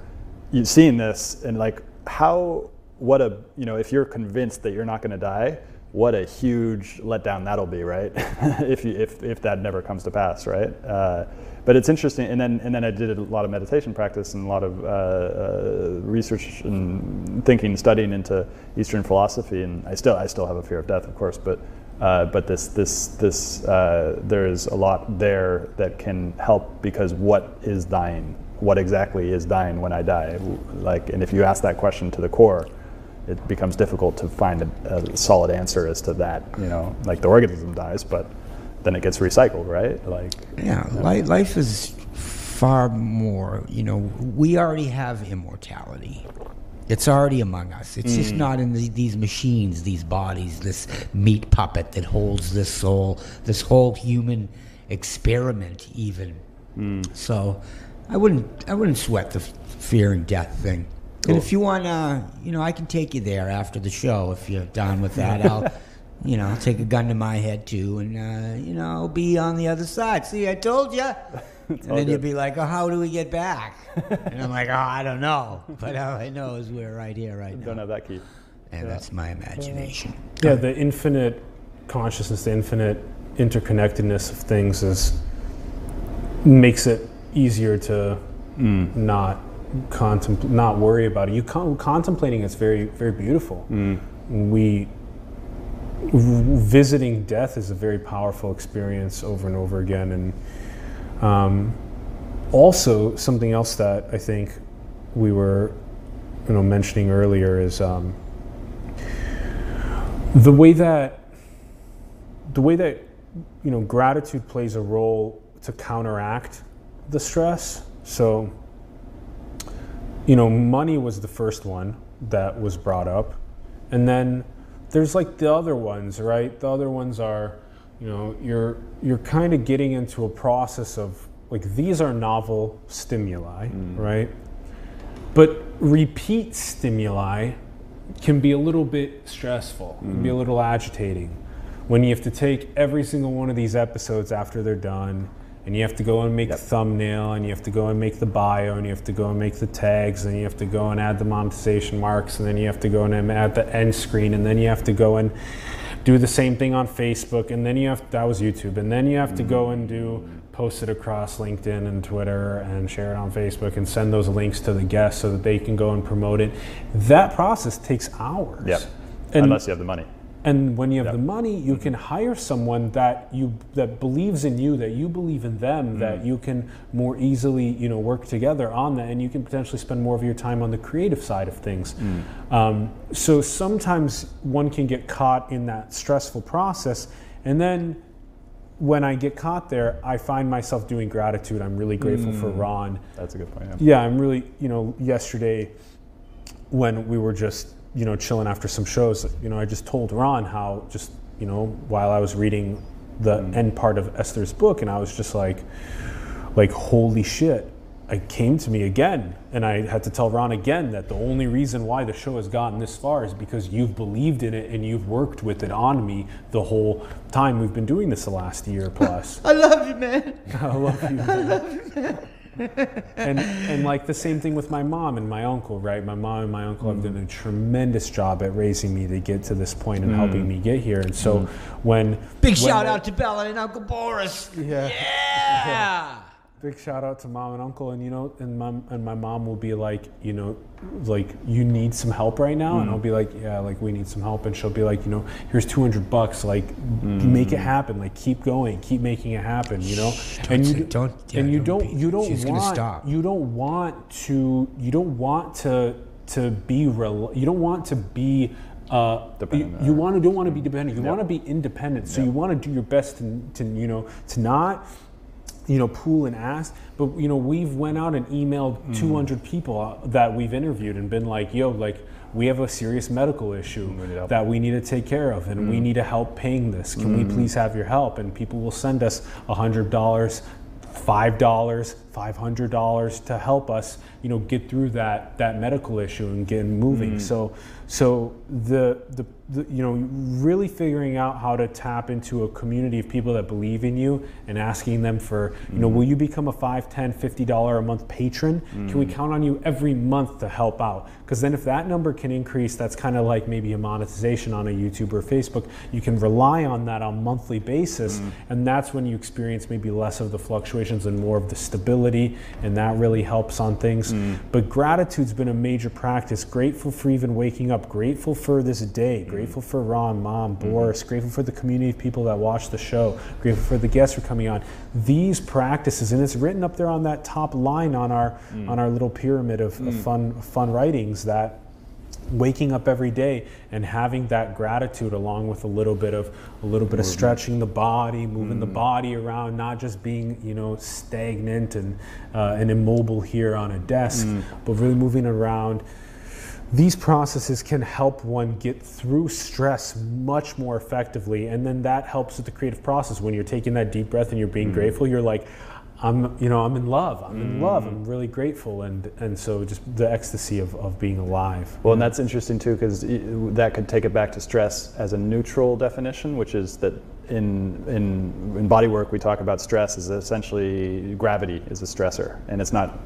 you seeing this and like how what a you know if you're convinced that you're not going to die what a huge letdown that'll be, right? if, you, if, if that never comes to pass, right? Uh, but it's interesting, and then and then I did a lot of meditation practice and a lot of uh, uh, research and thinking, studying into Eastern philosophy, and I still I still have a fear of death, of course, but uh, but this this this uh, there is a lot there that can help because what is dying? What exactly is dying when I die? Like, and if you ask that question to the core it becomes difficult to find a, a, solid answer as to that. You know, like the organism dies, but then it gets recycled, right? Like yeah, you know. life, life is far more. You know, we already have immortality. It's already among us. It's mm. just not in the, these machines, these bodies, this meat puppet that holds this soul, this whole human experiment, even. Mm. So, I wouldn't, I wouldn't sweat the fear and death thing. Cool. And if you want, to, you know, I can take you there after the show if you're done with that. I'll, you know, I'll take a gun to my head too, and uh, you know, I'll be on the other side. See, I told you. and then you'll be like, "Oh, how do we get back?" and I'm like, "Oh, I don't know, but all I know is we're right here, right now." Don't have that key. And yeah. that's my imagination. Yeah, the infinite consciousness, the infinite interconnectedness of things is makes it easier to mm. not contempl- not worry about it. You con- contemplating is very very beautiful. Mm. We visiting death is a very powerful experience over and over again, and um, also something else that I think we were you know mentioning earlier is um, the way that the way that you know gratitude plays a role to counteract the stress. So you know, money was the first one that was brought up. And then there's like the other ones, right? The other ones are, you know, you're you're kind of getting into a process of like these are novel stimuli, mm. right? But repeat stimuli can be a little bit stressful, mm. can be a mm. little agitating. When you have to take every single one of these episodes after they're done and you have to go and make yep. the thumbnail and you have to go and make the bio and you have to go and make the tags and you have to go and add the monetization marks and then you have to go and add the end screen and then you have to go and do the same thing on Facebook and then you have that was YouTube and then you have to go mm-hmm. and do post it across LinkedIn and Twitter and share it on Facebook and send those links to the guests so that they can go and promote it. That process takes hours. Yep. And Unless you have the money. And when you have yep. the money, you can hire someone that you that believes in you, that you believe in them, mm. that you can more easily, you know, work together on that, and you can potentially spend more of your time on the creative side of things. Mm. Um, so sometimes one can get caught in that stressful process, and then when I get caught there, I find myself doing gratitude. I'm really grateful mm. for Ron. That's a good point. Yeah. yeah, I'm really, you know, yesterday when we were just you know, chilling after some shows, you know, I just told Ron how just, you know, while I was reading the mm. end part of Esther's book, and I was just like, like, holy shit. It came to me again, and I had to tell Ron again that the only reason why the show has gotten this far is because you've believed in it and you've worked with it on me the whole time we've been doing this the last year plus. I love you, man. I love you. Man. I love you, man and and like the same thing with my mom and my uncle, right? My mom and my uncle mm. have done a tremendous job at raising me to get to this point and mm. helping me get here. And so mm. when big when shout out to Bella and Uncle Boris. Yeah. Yeah big shout out to mom and uncle and you know and mom and my mom will be like you know like you need some help right now mm. and i'll be like yeah like we need some help and she'll be like you know here's 200 bucks like mm. make it happen like keep going keep making it happen you know Shh, and you don't yeah, and you don't, don't you don't want you don't want to you don't want to to be rel- you don't want to be uh, you, you want to don't want to be dependent. You yep. want to be independent. So yep. you want to do your best to, to you know to not you know pool and ask but you know we've went out and emailed Mm. 200 people uh, that we've interviewed and been like yo like we have a serious medical issue that we need to take care of and Mm. we need to help paying this. Can we please have your help? And people will send us $100 five dollars five hundred dollars to help us you know get through that that medical issue and get moving. So so the, the the you know really figuring out how to tap into a community of people that believe in you and asking them for you know mm. will you become a 5 10 50 dollar a month patron? Can we mm. count on you every month to help out? Because then if that number can increase that's kind of like maybe a monetization on a youtube or facebook. You can rely on that on a monthly basis mm. and that's when you experience maybe less of the fluctuations and more of the stability and that really helps on things. But gratitude's been a major practice grateful for even waking up grateful for this day grateful for ron mom mm-hmm. boris grateful for the community of people that watch the show grateful for the guests who are coming on. These practices and it's written up there on that top line on our mm. on our little pyramid of, of mm. fun fun writings that waking up every day and having that gratitude along with a little bit of a little bit of stretching the body moving the mm. body around not just being you know stagnant and uh, and immobile here on a desk but really moving around these processes can help one get through stress much more effectively and then that helps with the creative process. When you're taking that deep breath and you're being mm. grateful you're like i'm you know i'm in love. I'm in love. Mm. I'm really grateful. And and so just the ecstasy of, of being alive. Well, and that's interesting too, because that could take it back to stress as a neutral definition, which is that in, in, in body work, we talk about stress as essentially gravity is a stressor. And it's not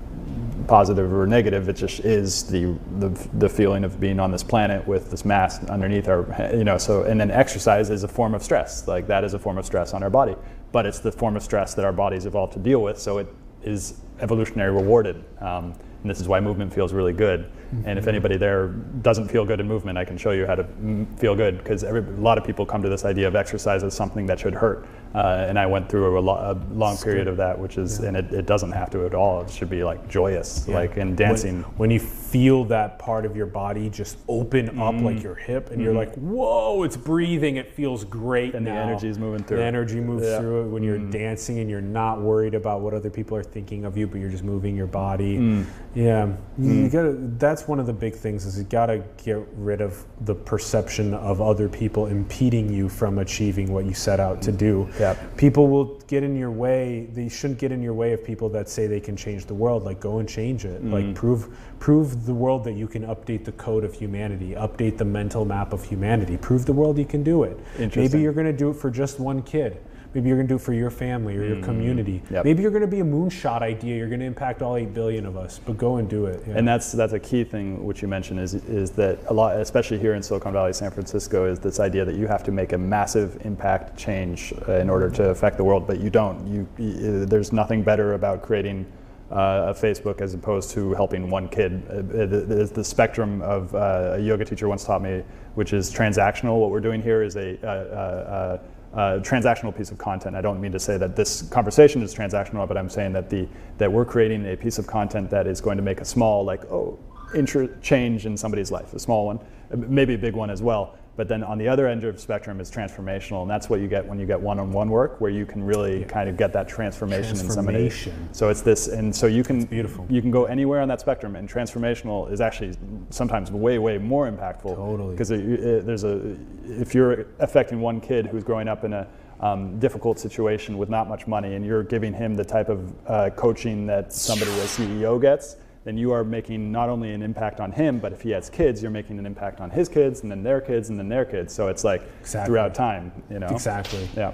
positive or negative, it just is the, the, the feeling of being on this planet with this mass underneath our, you know, so, and then exercise is a form of stress. Like that is a form of stress on our body. But it's the form of stress that our bodies evolved to deal with, so it is evolutionary rewarded. Um, and this is why movement feels really good. And if anybody there doesn't feel good in movement, I can show you how to mm, feel good because a lot of people come to this idea of exercise as something that should hurt. Uh, and I went through a, lo- a long period of that, which is, and it, it doesn't have to at all. It should be like joyous, like in dancing. when, when you feel that part of your body just open up like your hip and you're like whoa it's breathing. It feels great And the energy is moving through. The energy moves Yeah. through it when you're dancing and you're not worried about what other people are thinking of you but you're just moving your body. Mm. yeah. You gotta that's one of the big things is you gotta get rid of the perception of other people impeding you from achieving what you set out to do. Yep. people will get in your way they shouldn't get in your way of people that say they can change the world like go and change it. Mm. like prove prove the world that you can update the code of humanity update the mental map of humanity prove the world you can do it. Maybe you're going to do it for just one kid maybe you're going to do it for your family or your community Mm. Yep. maybe you're going to be a moonshot idea you're going to impact all 8 billion of us but go and do it yeah. And that's that's a key thing which you mentioned is is that a lot, especially here in Silicon Valley, San Francisco, is this idea that you have to make a massive impact change uh, in order to affect the world, but you don't. You, you there's nothing better about creating. Uh, a Facebook as opposed to helping one kid. Uh, the, the, the spectrum of uh, a yoga teacher once taught me, which is transactional. What we're doing here is a, uh, transactional piece of content. I don't mean to say that this conversation is transactional, but I'm saying that the that we're creating a piece of content that is going to make a small, like oh, inter- change in somebody's life, a small one, maybe a big one as well. But then on the other end of the spectrum is transformational, and that's what you get when you get one-on-one work, where you can really kind of get that transformation, in somebody. So it's this, and so you can beautiful. you can go anywhere on that spectrum, and transformational is actually sometimes way, way more impactful. Totally. Because there's a, if you're affecting one kid who's growing up in a um, difficult situation with not much money, and you're giving him the type of uh, coaching that somebody, a CEO, gets, then you are making not only an impact on him, but if he has kids, you're making an impact on his kids, and then their kids, and then their kids. So it's like Exactly. throughout time, you know. exactly Yeah.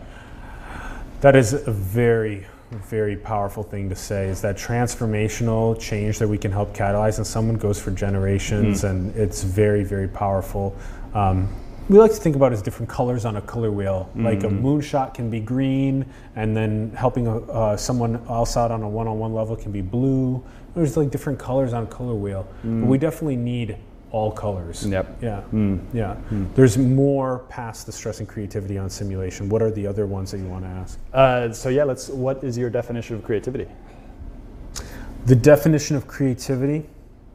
That is a very, very powerful thing to say is that transformational change that we can help catalyze and someone goes for generations Hmm. and it's very, very powerful. Um, we like to think about it as different colors on a color wheel. Like a Mm-hmm. moonshot can be green, and then helping a, uh, someone else out on a one-on-one level can be blue. There's like different colors on a color wheel, but we definitely need all colors. Mm. Yep. Yeah. Mm. Yeah. There's more past the stress and creativity on simulation. What are the other ones that you want to ask? Uh, so yeah, let's. What is your definition of creativity? The definition of creativity,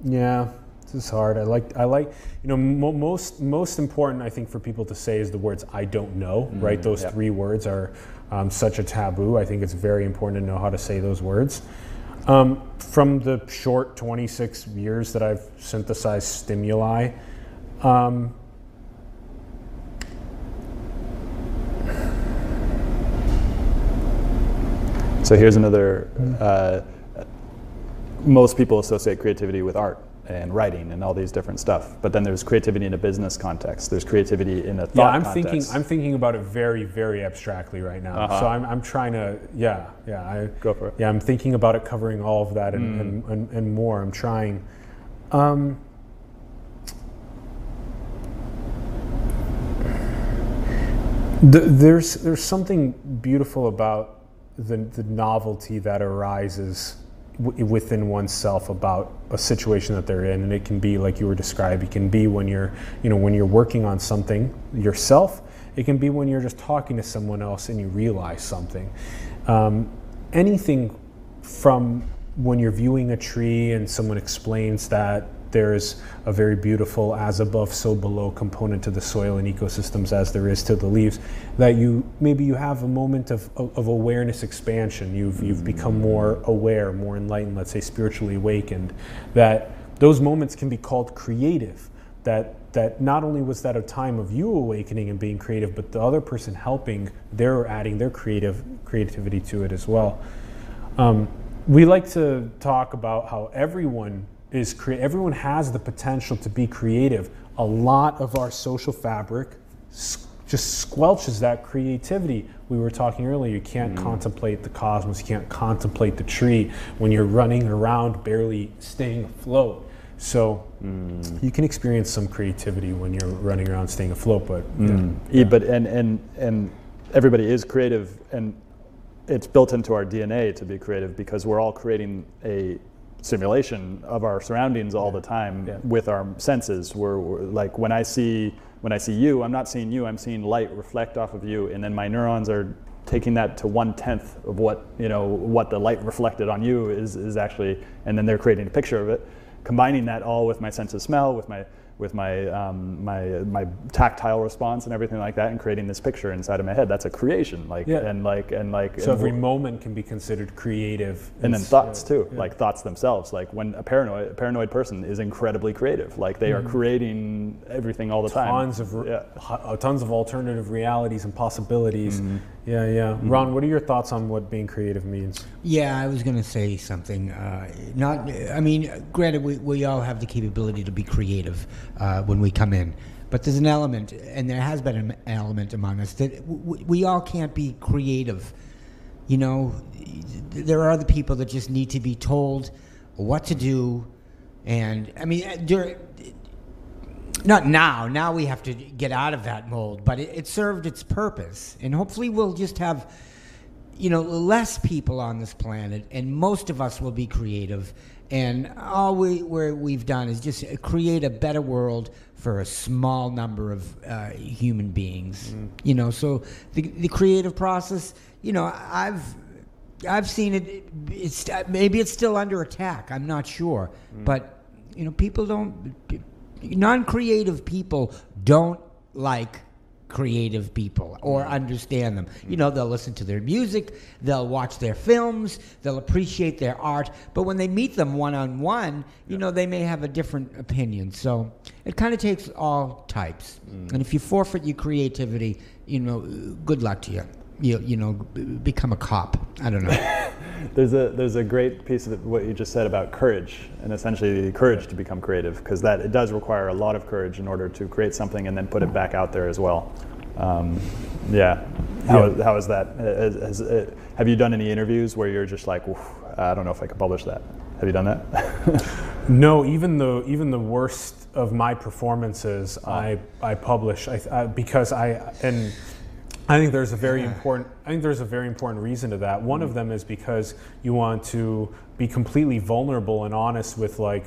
yeah. this is hard. I like I like you know mo- most most important I think for people to say is the words I don't know. right, those yeah. three words are um, such a taboo. I think it's very important to know how to say those words. Um, from the short 26 years that I've synthesized stimuli, um, So here's another. Uh, most people associate creativity with art and writing and all these different stuff, but then there's creativity in a business context. There's creativity in a thought yeah, I'm context. thinking I'm thinking about it very very abstractly right now. Uh-huh. So I'm, I'm trying to yeah yeah I Go for it. yeah I'm thinking about it covering all of that and, and, and, and more. I'm trying. Um, th- there's there's something beautiful about the the novelty that arises w- within oneself about a situation that they're in, and it can be like you were describing. It can be when you're you know when you're working on something yourself. It can be when you're just talking to someone else and you realize something. Um, anything from when you're viewing a tree and someone explains that there's a very beautiful as above so below component to the soil and ecosystems as there is to the leaves that you maybe you have a moment of, of, awareness expansion. You've you've become more aware more enlightened let's say spiritually awakened that those moments can be called creative. That that not only was that a time of you awakening and being creative but the other person helping they're adding their creative creativity to it as well. Um, we like to talk about how everyone is crea- everyone has the potential to be creative. A lot of our social fabric just squelches that creativity. We were talking earlier, you can't mm-hmm. contemplate the cosmos, you can't contemplate the tree when you're running around barely staying afloat. So mm. you can experience some creativity when you're running around staying afloat, but mm. yeah. Yeah, but and and and everybody is creative, and it's built into our DNA to be creative because we're all creating a simulation of our surroundings all the time Yeah. with our senses. We're, we're like when I see when I see you, I'm not seeing you. I'm seeing light reflect off of you, and then my neurons are taking that to one tenth of what you know what the light reflected on you is is actually, and then they're creating a picture of it. Combining that all with my sense of smell, with my with my um, my my tactile response and everything like that, and creating this picture inside of my head. That's a creation, like Yeah. and like and like. so and every we're- moment can be considered creative. and then thoughts too, yeah. like thoughts themselves. Like when a paranoid a paranoid person is incredibly creative, like they are creating everything all the time. Mm-hmm. tons of yeah. ho- uh, tons of alternative realities and possibilities. Mm-hmm. Yeah, yeah. Ron, what are your thoughts on what being creative means? Yeah, I was going to say something. Uh, not, I mean, granted, we, we all have the capability to be creative uh, when we come in, but there's an element, and there has been an element among us that we all can't be creative. You know, there are other people that just need to be told what to do, and I mean, uh, not now. Now we have to get out of that mold, but it, it served its purpose, and hopefully we'll just have, you know, less people on this planet, and most of us will be creative. And all we where we've done is just create a better world for a small number of uh, human beings. You know, so the the creative process. You know, I've I've seen it. It's maybe it's still under attack. I'm not sure, but you know, people don't. Non-creative people don't like creative people or understand them. You mm. know, they'll listen to their music, they'll watch their films, they'll appreciate their art, but when they meet them one on one, you know, they may have a different opinion. So it kind of takes all types. Mm. And if you forfeit your creativity, you know, good luck to you. You, you know, become a cop. I don't know. There's a there's a great piece of what you just said about courage and essentially the courage to become creative because that it does require a lot of courage in order to create something and then put it back out there as well. Um, yeah. How, Yeah. how is that? Has, has, uh, have you done any interviews where you're just like, I don't know if I could publish that? Have you done that? No, even the even the worst of my performances, I I publish I, I, because I and I think there's a very important I think there's a very important reason to that. One of them is because you want to be completely vulnerable and honest with like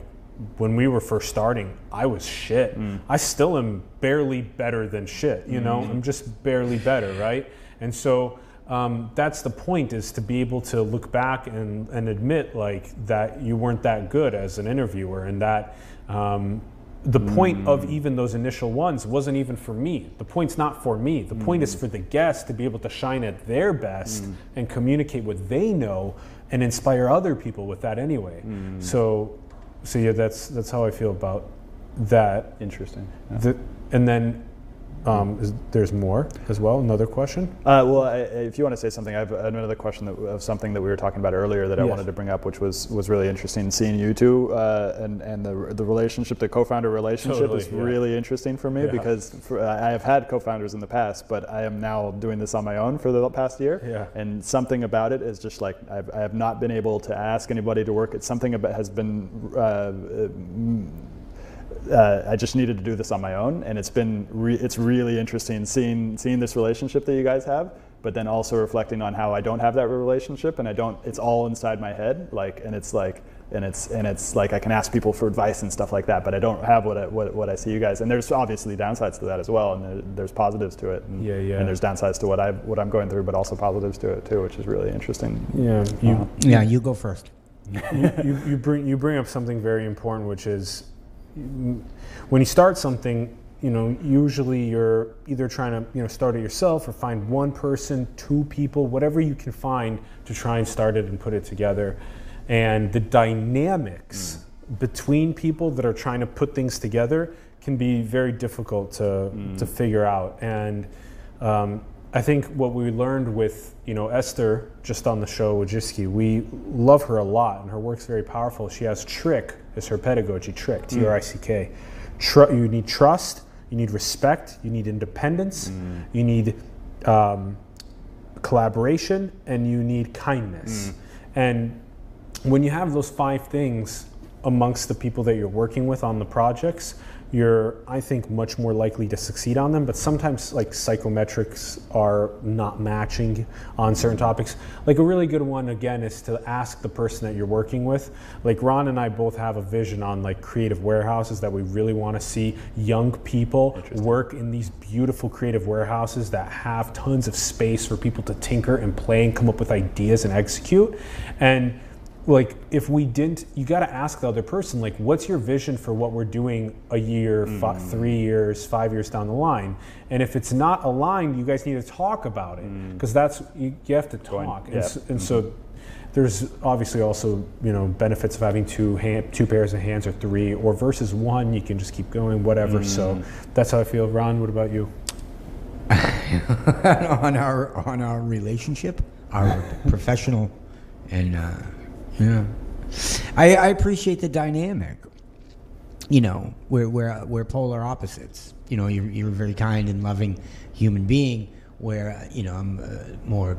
when we were first starting, I was shit. I still am barely better than shit. You know, I'm just barely better, right? And so um, that's the point is to be able to look back and, and admit like that you weren't that good as an interviewer and that um, the point of hmm. even those initial ones wasn't even for me. The point's not for me. The point is hmm. for the guest to be able to shine at their best hmm. and communicate what they know and inspire other people with that anyway. So, so yeah, that's that's how I feel about that. Interesting. Yeah. The, and then um, is, there's more as well. Another question. Uh, well, I, if you want to say something, I have another question that, of something that we were talking about earlier that I Yes. wanted to bring up, which was was really interesting. Seeing you two uh, and and the the relationship, the co-founder relationship, is yeah. really interesting for me Yeah. because for, I have had co-founders in the past, but I am now doing this on my own for the past year. Yeah. And something about it is just like I've, I have not been able to ask anybody to work. It's something about has been. Uh, uh, I just needed to do this on my own, and it's been re- it's really interesting seeing seeing this relationship that you guys have, but then also reflecting on how I don't have that relationship, and I don't. It's all inside my head, like, and it's like, and it's and it's like I can ask people for advice and stuff like that, but I don't have what I, what, what I see you guys, and there's obviously downsides to that as well, and there, there's positives to it, and, Yeah, yeah. and there's downsides to what I what I'm going through, but also positives to it too, which is really interesting. Yeah, you, Uh-huh. Yeah, you go first. you, you bring you bring up something very important, which is when you start something, you know, usually you're either trying to you know start it yourself or find one person, two people, whatever you can find to try and start it and put it together, and the dynamics between people that are trying to put things together can be very difficult to to figure out and. Um, I think what we learned with you know Esther just on the show Wojcicki, we love her a lot and her work's very powerful. She has trick as her pedagogy trick mm. T R I C K. Tr- you need trust, you need respect, you need independence, mm. you need um, collaboration, and you need kindness. Mm. And when you have those five things amongst the people that you're working with on the projects, you're, I think, much more likely to succeed on them. But sometimes, like psychometrics are not matching on certain topics. Like a really good one, again, is to ask the person that you're working with. Like Ron and I both have a vision on like creative warehouses that we really want to see young people work in these beautiful creative warehouses that have tons of space for people to tinker and play and come up with ideas and execute. And like if we didn't you got to ask the other person like what's your vision for what we're doing a year fi- mm. three years five years down the line? And if it's not aligned you guys need to talk about it. Mm. Because that's you, you have to talk. And, yeah. s- and so mm-hmm. there's obviously also you know benefits of having two hand, two pairs of hands or three or versus one you can just keep going whatever. Mm. So that's how i feel. Ron what about you? On our on our relationship, our professional, and uh, yeah, I, I appreciate the dynamic. You know, we're we're we're polar opposites. You know, you're you're a very kind and loving human being, where uh, you know I'm uh, more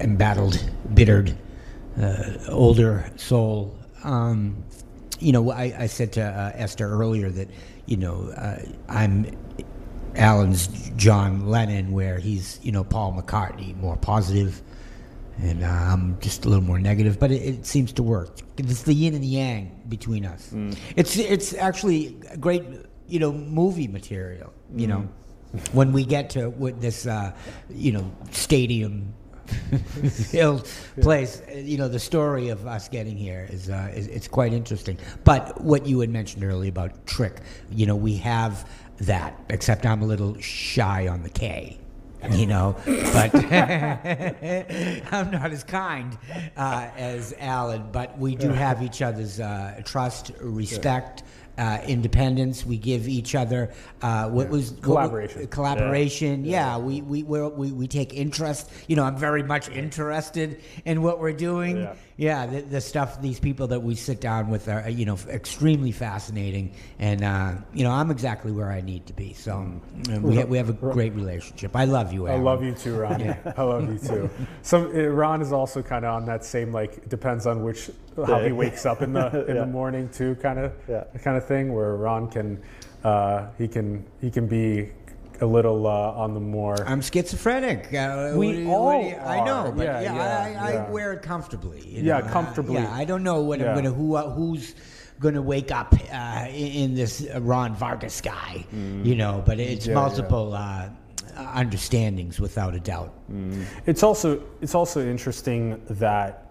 embattled, bittered, uh, older soul. Um, you know, I, I said to uh, Esther earlier that you know uh, I'm Allen's John Lennon, where he's you know Paul McCartney, more positive, and uh, I'm just a little more negative. But it, it seems to work. It's the yin and the yang between us. It's it's actually great you know movie material. You know, when we get to what this uh, you know stadium. filled place. uh, You know, the story of us getting here is, uh, is it's quite interesting. But what you had mentioned earlier about trick, you know, we have that. Except I'm a little shy on the K. You know, but I'm not as kind uh, as Allen. But we do have each other's uh, trust, respect, uh, independence. We give each other uh, what was what- Collaboration. collaboration. Yeah, we we, we're, we we take interest. You know, I'm very much interested in what we're doing. Yeah. Yeah, the, the stuff these people that we sit down with are you know extremely fascinating, and uh, you know I'm exactly where I need to be. So uh, we ha- we have a great relationship. I love you. I Allen. love you too, Ron. I love you too. Some uh, Ron is also kind of on that same like depends on which how he wakes up in the in Yeah. the morning too kind of Yeah. kind of thing where Ron can uh, he can he can be a little uh, on the more I'm schizophrenic. Uh, We you- all what do you- I know, but Yeah, yeah, yeah, I, I yeah. wear it comfortably. you Yeah, know. Uh, comfortably. yeah, I don't know what Yeah. I'm gonna who uh, who's gonna wake up uh, in, in this uh, Ron Vargas guy, you know. But it's Mm. Yeah, multiple. Uh, understandings without a doubt. It's also it's also interesting that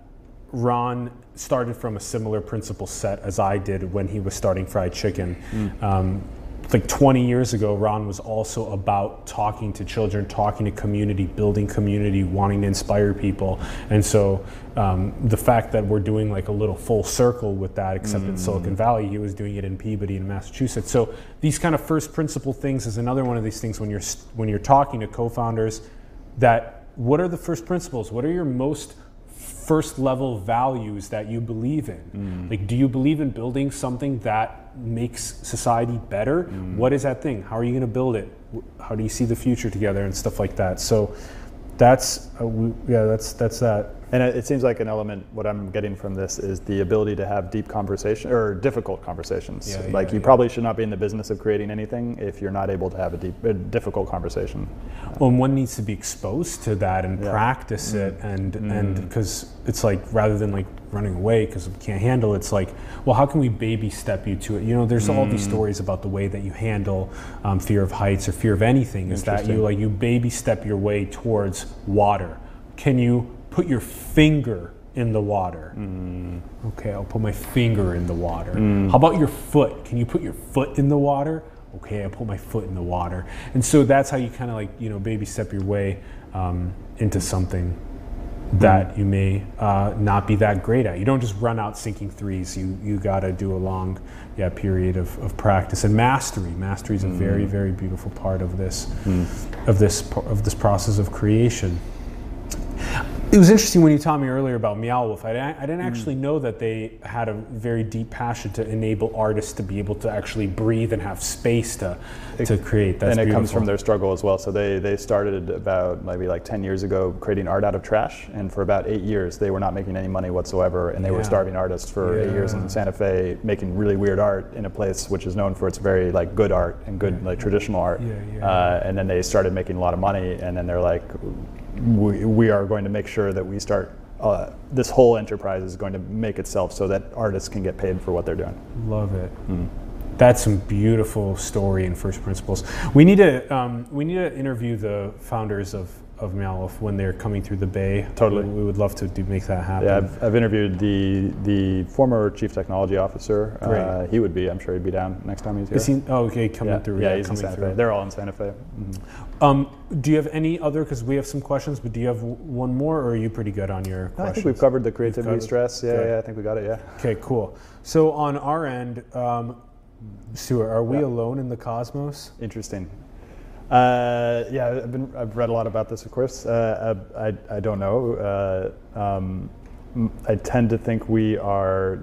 Ron started from a similar principle set as I did when he was starting fried chicken. Um, like 20 years ago, Ron was also about talking to children, talking to community, building community, wanting to inspire people. And so um, the fact that we're doing like a little full circle with that, except in Silicon Valley, he was doing it in Peabody in Massachusetts. So these kind of first principle things is another one of these things when you're when you're talking to co-founders that what are the first principles? What are your most first level values that you believe in? Like, do you believe in building something that makes society better? What is that thing? How are you going to build it? How do you see the future together and stuff like that? So, that's uh, we, yeah, that's that's that. And it, seems like an element. What I'm getting from this is the ability to have deep conversation or difficult conversations. Yeah, like yeah, you yeah. probably should not be in the business of creating anything if you're not able to have a deep, a difficult conversation. Well, and one needs to be exposed to that and practice mm. it, and mm. and because it's like rather than like running away because we can't handle it, it's like, well, how can we baby step you to it? You know, there's all these mm. stories about the way that you handle um, fear of heights or fear of anything. Is that you like you baby step your way towards water? Can you put your finger in the water? Mm. Okay, I'll put my finger in the water. Mm. How about your foot? Can you put your foot in the water? Okay, I put my foot in the water. And so that's how you kind of like, you know, baby step your way um, into something that mm. you may uh, not be that great at. You don't just run out sinking threes. You you got to do a long yeah, period of, of practice and mastery. Mastery is a very very beautiful part of this of this of this process of creation. It was interesting when you taught me earlier about Meow Wolf. I, didn't- I didn't actually know that they had a very deep passion to enable artists to be able to actually breathe and have space to, to create. That's and it comes from their struggle as well. So they, they started about maybe like 10 years ago creating art out of trash. And for about eight years, they were not making any money whatsoever. And they Yeah. were starving artists for eight years in Santa Fe, making really weird art in a place which is known for its very like good art and good like traditional art. Yeah, yeah, Uh, and then they started making a lot of money. And then they're like, we, we are going to make sure that we start. Uh, this whole enterprise is going to make itself so that artists can get paid for what they're doing. Love it. That's some beautiful story and first principles. We need to um, we need to interview the founders of of Meow when they're coming through the Bay. Totally. we, would love to do, make that happen. Yeah, I've, I've interviewed the the former chief technology officer. Great. Uh, he would be. I'm sure he'd be down next time he's here. Is he? Oh, okay, coming yeah, through. yeah, he's in coming Santa through. Fe. They're all in Santa Fe. Mhm. Um, do you have any other? Because we have some questions, but do you have w- one more, or are you pretty good on your No, questions? I think we've covered the creativity covered- stress. Yeah, yeah, I think we got it. Yeah. Okay, cool. So on our end, um, Stuart, are we Yeah. alone in the cosmos? Interesting. Uh, yeah, I've been I've read a lot about this, of course. Uh, I, I don't know. Uh, um, I tend to think we are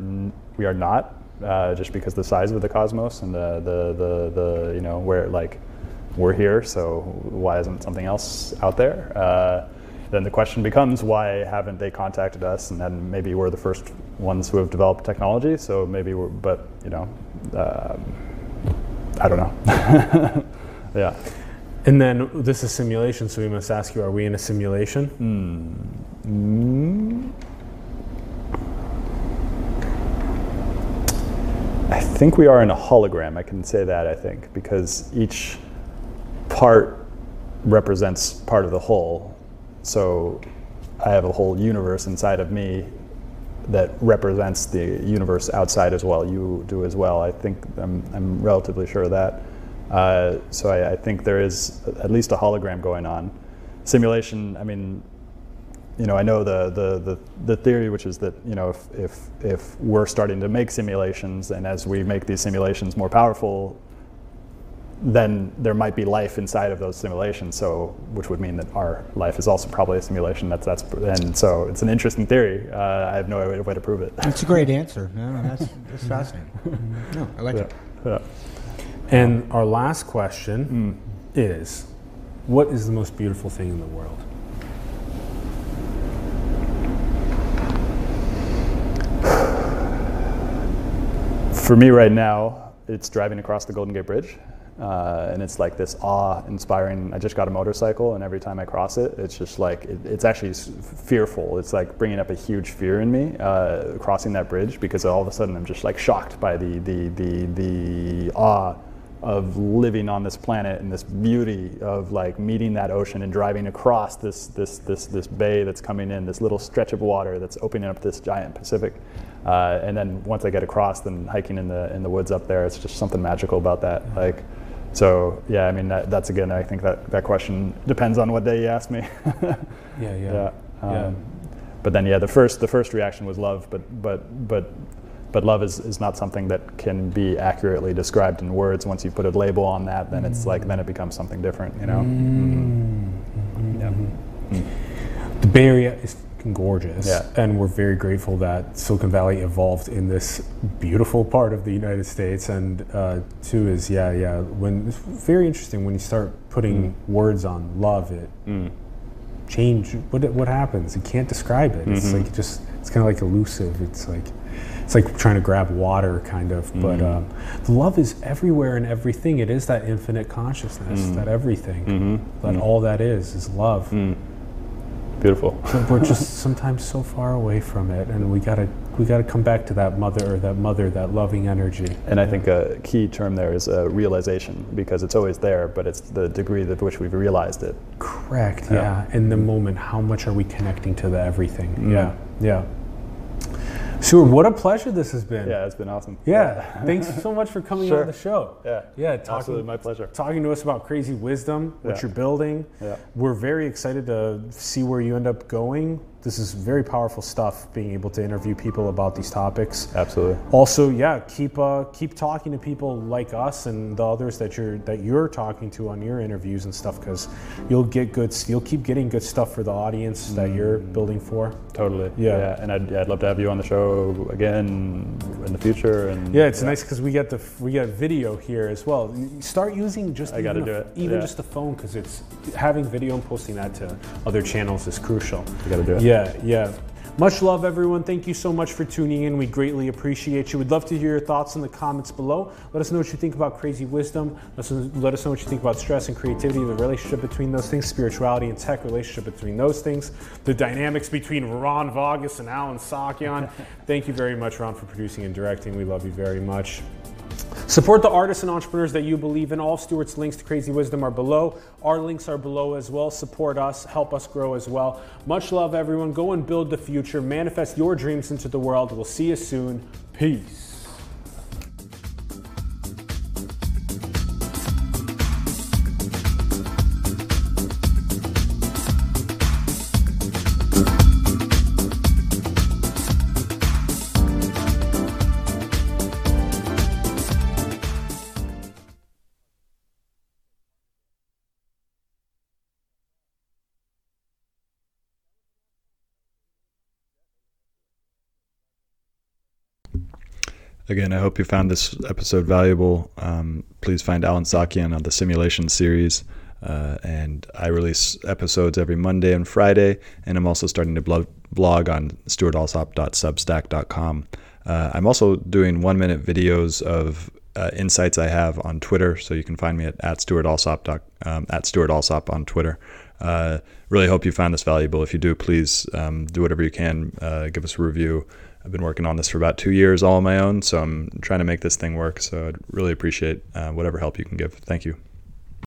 we are not, uh, just because the size of the cosmos and the the the, the you know where like we're here. So why isn't something else out there? Uh, then the question becomes why haven't they contacted us? And then maybe we're the first ones who have developed technology. So maybe we're, but you know, um, I don't know. yeah. And then this is simulation, so we must ask you: Are we in a simulation? Mm. I think we are in a hologram. I can say that, I think, because each part represents part of the whole. So I have a whole universe inside of me that represents the universe outside as well. You do as well. I think I'm, I'm relatively sure of that. Uh, so I, I think there is at least a hologram going on. Simulation, I mean, you know, I know the, the, the, the theory, which is that, you know, if, if, if we're starting to make simulations and as we make these simulations more powerful, then there might be life inside of those simulations. So, which would mean that our life is also probably a simulation. That's that's and so it's an interesting theory. Uh, I have no way, way to prove it. That's a great answer. No, that's, that's fascinating. No, I like yeah. it. yeah. And our last question is: What is the most beautiful thing in the world? For me right now, it's driving across the Golden Gate Bridge. Uh, and it's like this awe-inspiring. I just got a motorcycle, and every time I cross it, it's just like it, it's actually fearful. It's like bringing up a huge fear in me uh, crossing that bridge because all of a sudden I'm just like shocked by the the the the awe of living on this planet and this beauty of like meeting that ocean and driving across this this this this bay that's coming in, this little stretch of water that's opening up this giant Pacific. Uh, and then once I get across, then hiking in the in the woods up there, it's just something magical about that. Like, so yeah, I mean that, that's again, I think that that question depends on what day you ask me. yeah, yeah, yeah. Um, yeah. But then yeah, the first the first reaction was love, but but but but love is, is not something that can be accurately described in words. Once you put a label on that, then it's like then it becomes something different, you know. Mm-hmm. Yeah. The Bay Area is gorgeous, Yeah. and we're very grateful that Silicon Valley evolved in this beautiful part of the United States. And uh, two is yeah, yeah. When it's very interesting when you start putting words on love, it change. What what happens? You can't describe it. It's like just it's kind of like elusive. It's like it's like trying to grab water, kind of. But mm-hmm. um, the love is everywhere and everything. It is that infinite consciousness, mm-hmm. that everything, mm-hmm. that all that is is love. Mm. Beautiful. But we're just sometimes so far away from it, and we gotta we gotta come back to that mother or that mother, that loving energy. And I think a key term there is uh, realization because it's always there, but it's the degree to which we've realized it. Correct. Yeah. In the moment, how much are we connecting to the everything? Yeah. Yeah. Stuart, what a pleasure this has been. Yeah, it's been awesome. Yeah. Thanks so much for coming Sure. on the show. Yeah. Yeah. Talking, Absolutely, my pleasure. Talking to us about crazy wisdom, what Yeah. you're building. Yeah. We're very excited to see where you end up going. This is very powerful stuff. Being able to interview people about these topics. Absolutely. Also, yeah, keep uh, keep talking to people like us and the others that you're that you're talking to on your interviews and stuff, because you'll get good. You'll keep getting good stuff for the audience that you're building for. Totally. Yeah. And I'd, yeah, I'd love to have you on the show again in the future. And Yeah, it's nice because we get the we get video here as well. Start using just I gotta even, do a- it, even yeah. just the phone because it's having video and posting that to other channels is crucial. You gotta do it. Yeah, yeah. Yeah. Much love, everyone. Thank you so much for tuning in. We greatly appreciate you. We'd love to hear your thoughts in the comments below. Let us know what you think about crazy wisdom. Let us, know what you think about stress and creativity, the relationship between those things, spirituality and tech, relationship between those things, the dynamics between Ron Vargas and Allen Saakyan. Thank you very much, Ron, for producing and directing. We love you very much. Support the artists and entrepreneurs that you believe in. All Stuart's links to Crazy Wisdom are below. Our links are below as well. Support us, help us grow as well. Much love, everyone. Go and build the future. Manifest your dreams into the world. We'll see you soon. Peace. Again, I hope you found this episode valuable. Um, please find Allen Saakyan on the Simulation series. Uh, and I release episodes every Monday and Friday. And I'm also starting to blog, on stuartalsop.substack.com. Uh, I'm also doing one minute videos of uh, insights I have on Twitter. So you can find me at, at um, at stuartalsop on Twitter. Uh, really hope you found this valuable. If you do, please um, do whatever you can. Uh, give us a review. I've been working on this for about two years all on my own, so I'm trying to make this thing work. So I'd really appreciate uh, whatever help you can give. Thank you.